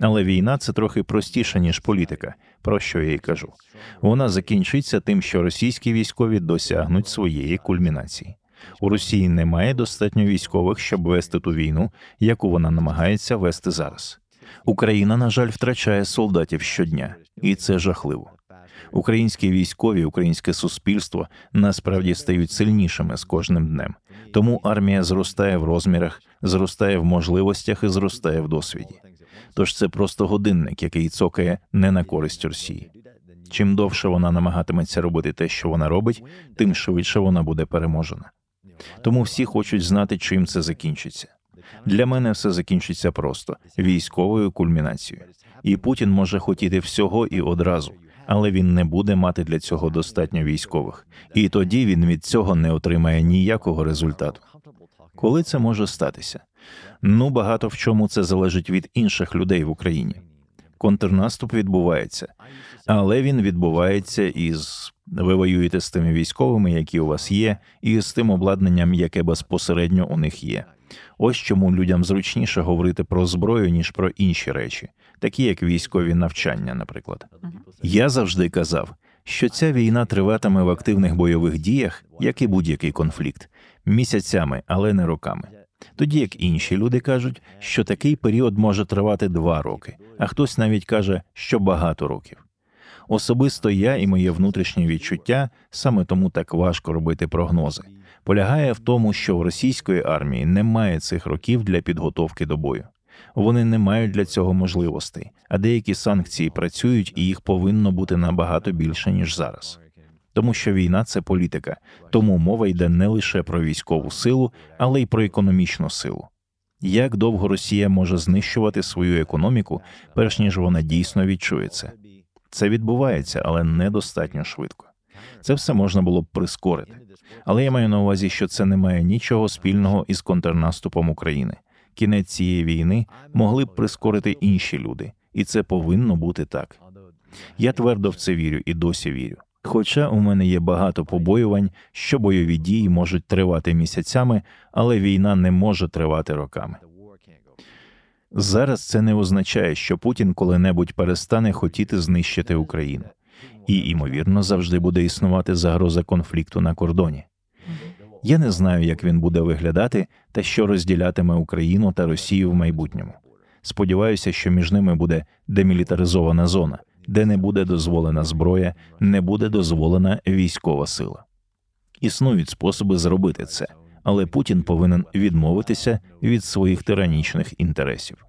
Але війна це трохи простіше ніж політика, про що я й кажу. Вона закінчиться тим, що російські військові досягнуть своєї кульмінації. У Росії немає достатньо військових, щоб вести ту війну, яку вона намагається вести зараз. Україна, на жаль, втрачає солдатів щодня, і це жахливо. Українські військові, українське суспільство насправді стають сильнішими з кожним днем. Тому армія зростає в розмірах, зростає в можливостях і зростає в досвіді. Тож це просто годинник, який цокає не на користь Росії. Чим довше вона намагатиметься робити те, що вона робить, тим швидше вона буде переможена. Тому всі хочуть знати, чим це закінчиться. Для мене все закінчиться просто військовою кульмінацією, і Путін може хотіти всього і одразу, але він не буде мати для цього достатньо військових, і тоді він від цього не отримає ніякого результату. Коли це може статися? Ну багато в чому це залежить від інших людей в Україні. Контрнаступ відбувається, але він відбувається із ви воюєте з тими військовими, які у вас є, і з тим обладнанням, яке безпосередньо у них є. Ось чому людям зручніше говорити про зброю ніж про інші речі, такі як військові навчання, наприклад. Я завжди казав, що ця війна триватиме в активних бойових діях, як і будь-який конфлікт, місяцями, але не роками. Тоді як інші люди кажуть, що такий період може тривати два роки, а хтось навіть каже, що багато років. Особисто я і моє внутрішнє відчуття саме тому так важко робити прогнози. Полягає в тому, що в російської армії немає цих років для підготовки до бою. Вони не мають для цього можливостей, а деякі санкції працюють, і їх повинно бути набагато більше ніж зараз. Тому що війна це політика, тому мова йде не лише про військову силу, але й про економічну силу. Як довго Росія може знищувати свою економіку, перш ніж вона дійсно відчує це? Це відбувається, але недостатньо швидко. Це все можна було б прискорити. Але я маю на увазі, що це не має нічого спільного із контрнаступом України. Кінець цієї війни могли б прискорити інші люди, і це повинно бути так. Я твердо в це вірю і досі вірю. Хоча у мене є багато побоювань, що бойові дії можуть тривати місяцями, але війна не може тривати роками. Зараз це не означає, що Путін коли-небудь перестане хотіти знищити Україну, і ймовірно завжди буде існувати загроза конфлікту на кордоні. Я не знаю, як він буде виглядати та що розділятиме Україну та Росію в майбутньому. Сподіваюся, що між ними буде демілітаризована зона, де не буде дозволена зброя, не буде дозволена військова сила. Існують способи зробити це, але Путін повинен відмовитися від своїх тиранічних інтересів.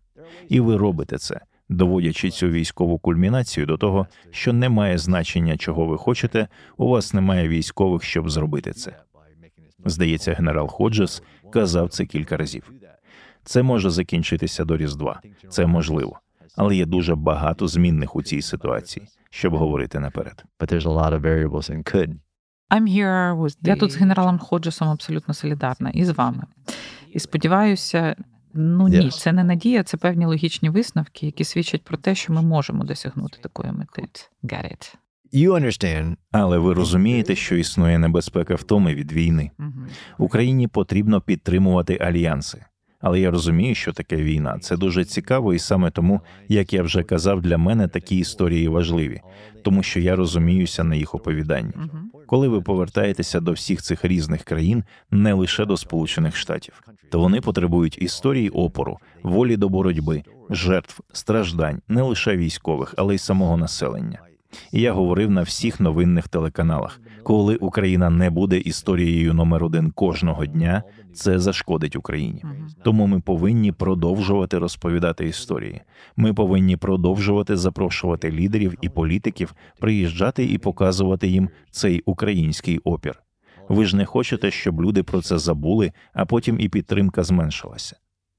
І ви робите це, доводячи цю військову кульмінацію до того, що не має значення, чого ви хочете, у вас немає військових, щоб зробити це. Здається, генерал Ходжес казав це кілька разів. Це може закінчитися до Різдва, це можливо, але є дуже багато змінних у цій ситуації, щоб говорити наперед. Я тут з генералом Ходжесом абсолютно солідарна і з вами. І сподіваюся, ну ні, це не надія, це певні логічні висновки, які свідчать про те, що ми можемо досягнути такої мети. Get it. You understand Але ви розумієте, що існує небезпека втоми від війни. Україні потрібно підтримувати альянси. Але я розумію, що таке війна. Це дуже цікаво, і саме тому, як я вже казав, для мене такі історії важливі, тому що я розуміюся на їх оповіданні. Коли ви повертаєтеся до всіх цих різних країн, не лише до Сполучених Штатів, то вони потребують історії опору, волі до боротьби, жертв, страждань, не лише військових, але й самого населення. І я говорив на всіх новинних телеканалах: коли Україна не буде історією номер один кожного дня, це зашкодить Україні. Тому ми повинні продовжувати розповідати історії. Ми повинні продовжувати запрошувати лідерів і політиків, приїжджати і показувати їм цей український опір. Ви ж не хочете, щоб люди про це забули, а потім і підтримка зменшилася.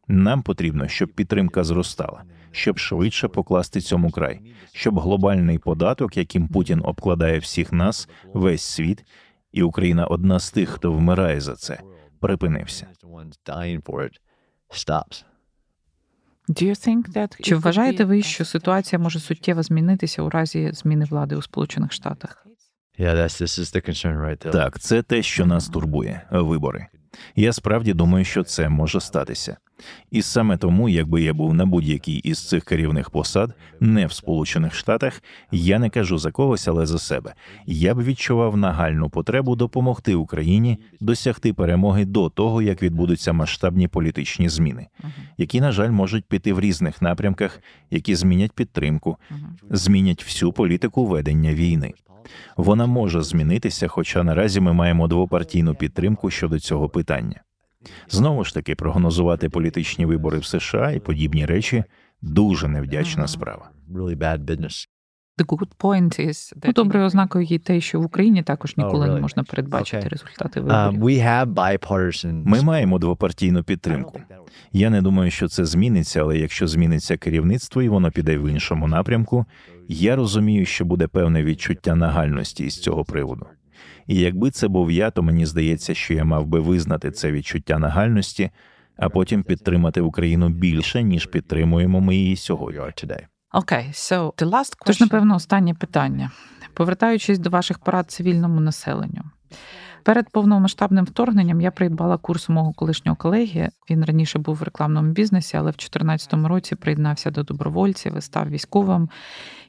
Нам потрібно, щоб підтримка зростала, щоб швидше покласти цьому край, щоб глобальний податок, яким Путін обкладає всіх нас, весь світ, і Україна одна з тих, хто вмирає за це, припинився. Чи вважаєте ви, що ситуація може суттєво змінитися у разі зміни влади у Сполучених Штатах? Так, це те, що нас турбує вибори. Я справді думаю, що це може статися. І саме тому, якби я був на будь-якій із цих керівних посад, не в Сполучених Штатах, я не кажу за когось, але за себе. Я б відчував нагальну потребу допомогти Україні досягти перемоги до того, як відбудуться масштабні політичні зміни, які, на жаль, можуть піти в різних напрямках, які змінять підтримку, змінять всю політику ведення війни. Вона може змінитися, хоча наразі ми маємо двопартійну підтримку щодо цього питання. Знову ж таки, прогнозувати політичні вибори в США і подібні речі дуже невдячна справа. Ну, доброю ознакою є те, що в Україні також ніколи не можна передбачити результати Um, виборів. Ми маємо двопартійну підтримку. Я не думаю, що це зміниться, але якщо зміниться керівництво і воно піде в іншому напрямку, я розумію, що буде певне відчуття нагальності із цього приводу. І якби це був я, то мені здається, що я мав би визнати це відчуття нагальності, а потім підтримати Україну більше, ніж підтримуємо ми її сьогодні. Окей, so the last question... Тож, напевно, останнє питання. Повертаючись до ваших порад цивільному населенню. Перед повномасштабним вторгненням я придбала курс у мого колишнього колеги. Він раніше був в рекламному бізнесі, але в 2014 році приєднався до добровольців і став військовим.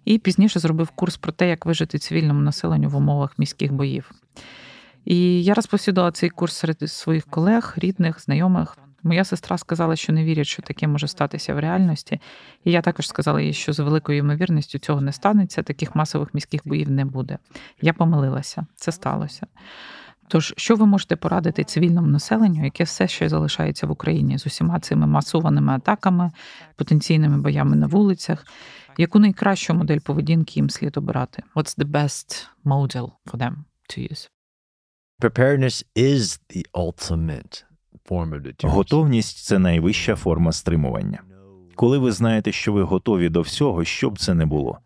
І пізніше зробив курс про те, як вижити цивільному населенню в умовах міських боїв. І я розповсюдила цей курс серед своїх колег, рідних, знайомих. Моя сестра сказала, що не вірять, що таке може статися в реальності. І я також сказала їй, що з великою ймовірністю цього не станеться, таких масових міських боїв не буде. Я помилилася, це сталося. Тож, що ви можете порадити цивільному населенню, яке все ще залишається в Україні з усіма цими масованими атаками, потенційними боями на вулицях? Яку найкращу модель поведінки їм слід обирати? What's the best model for them to use? Preparedness is the ultimate form of deterrence. Готовність це найвища форма стримування. Коли ви знаєте, що ви готові до всього, що б це не було.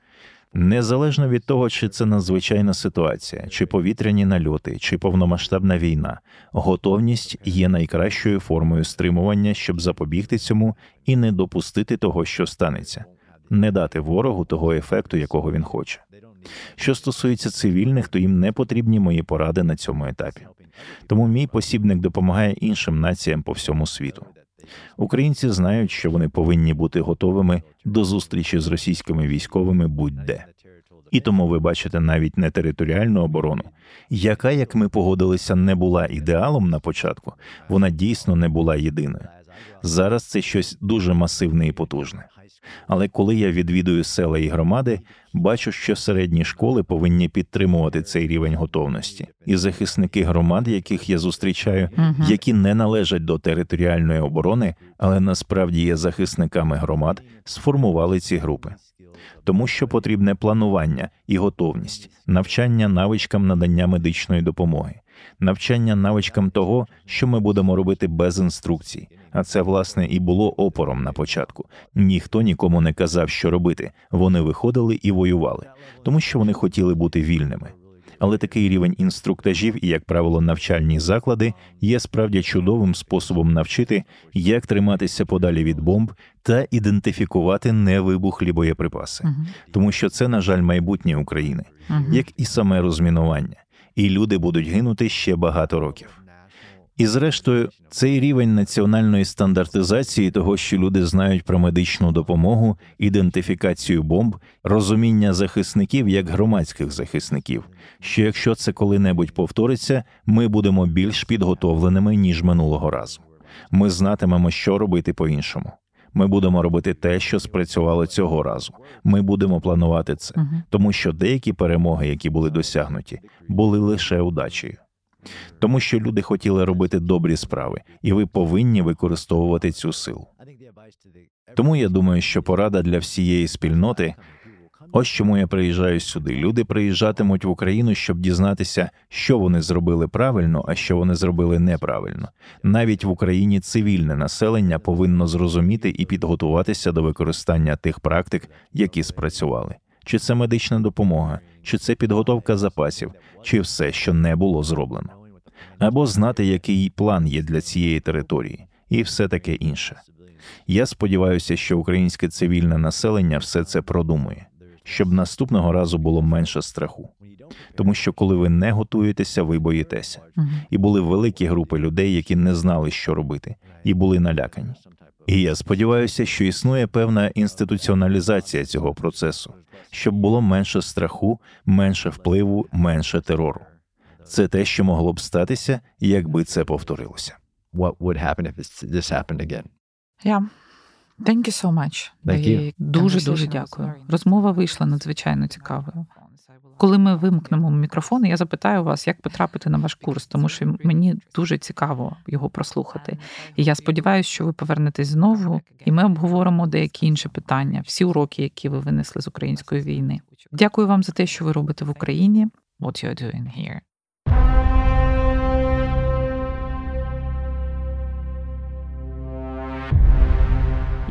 Незалежно від того, чи це надзвичайна ситуація, чи повітряні нальоти, чи повномасштабна війна, готовність є найкращою формою стримування, щоб запобігти цьому і не допустити того, що станеться, не дати ворогу того ефекту, якого він хоче. Що стосується цивільних, то їм не потрібні мої поради на цьому етапі. Тому мій посібник допомагає іншим націям по всьому світу. Українці знають, що вони повинні бути готовими до зустрічі з російськими військовими будь-де. І тому ви бачите навіть не територіальну оборону, яка, як ми погодилися, не була ідеалом на початку, вона дійсно не була єдиною. Зараз це щось дуже масивне і потужне. Але коли я відвідую села і громади, бачу, що середні школи повинні підтримувати цей рівень готовності, і захисники громад, яких я зустрічаю, Мгм. які не належать до територіальної оборони, але насправді є захисниками громад, сформували ці групи. Тому що потрібне планування і готовність, навчання навичкам надання медичної допомоги, навчання навичкам того, що ми будемо робити без інструкцій. А це власне і було опором на початку. Ніхто нікому не казав, що робити. Вони виходили і воювали, тому що вони хотіли бути вільними. Але такий рівень інструктажів і, як правило, навчальні заклади є справді чудовим способом навчити, як триматися подалі від бомб та ідентифікувати невибухлі боєприпаси, Мгм. тому що це, на жаль, майбутнє України, Мгм. як і саме розмінування, і люди будуть гинути ще багато років. І зрештою, цей рівень національної стандартизації того, що люди знають про медичну допомогу, ідентифікацію бомб, розуміння захисників як громадських захисників, що якщо це коли-небудь повториться, ми будемо більш підготовленими ніж минулого разу. Ми знатимемо, що робити по-іншому. Ми будемо робити те, що спрацювало цього разу. Ми будемо планувати це, тому що деякі перемоги, які були досягнуті, були лише удачею. Тому що люди хотіли робити добрі справи, і ви повинні використовувати цю силу. Тому я думаю, що порада для всієї спільноти. Ось чому я приїжджаю сюди. Люди приїжджатимуть в Україну, щоб дізнатися, що вони зробили правильно, а що вони зробили неправильно. Навіть в Україні цивільне населення повинно зрозуміти і підготуватися до використання тих практик, які спрацювали. Чи це медична допомога, чи це підготовка запасів, чи все, що не було зроблено, або знати, який план є для цієї території, і все таке інше. Я сподіваюся, що українське цивільне населення все це продумує, щоб наступного разу було менше страху. Тому що коли ви не готуєтеся, ви боїтеся. І були великі групи людей, які не знали, що робити, і були налякані. І я сподіваюся, що існує певна інституціоналізація цього процесу, щоб було менше страху, менше впливу, менше терору. Це те, що могло б статися, якби це повторилося. What would happen if this happened again? Yeah. Thank you so much. Thank you. Дуже дуже дякую. Розмова вийшла надзвичайно цікавою. Коли ми вимкнемо мікрофон, я запитаю вас, як потрапити на ваш курс, тому що мені дуже цікаво його прослухати. І я сподіваюся, що ви повернетесь знову, і ми обговоримо деякі інші питання, всі уроки, які ви винесли з української війни. Дякую вам за те, що ви робите в Україні. What you're doing here.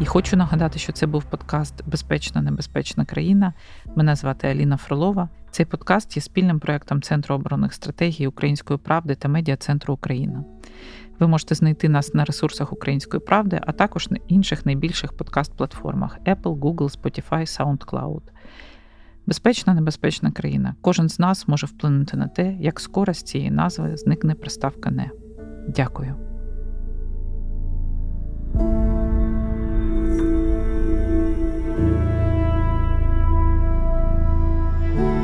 І хочу нагадати, що це був подкаст Безпечна небезпечна країна. Мене звати Аліна Фролова. Цей подкаст є спільним проектом Центру оборонних стратегій Української правди та медіа Центру Україна. Ви можете знайти нас на ресурсах Української правди, а також на інших найбільших подкаст-платформах Apple, Google, Spotify, SoundCloud. Безпечна небезпечна країна. Кожен з нас може вплинути на те, як скоро з цієї назви зникне приставка не. Дякую. Bye.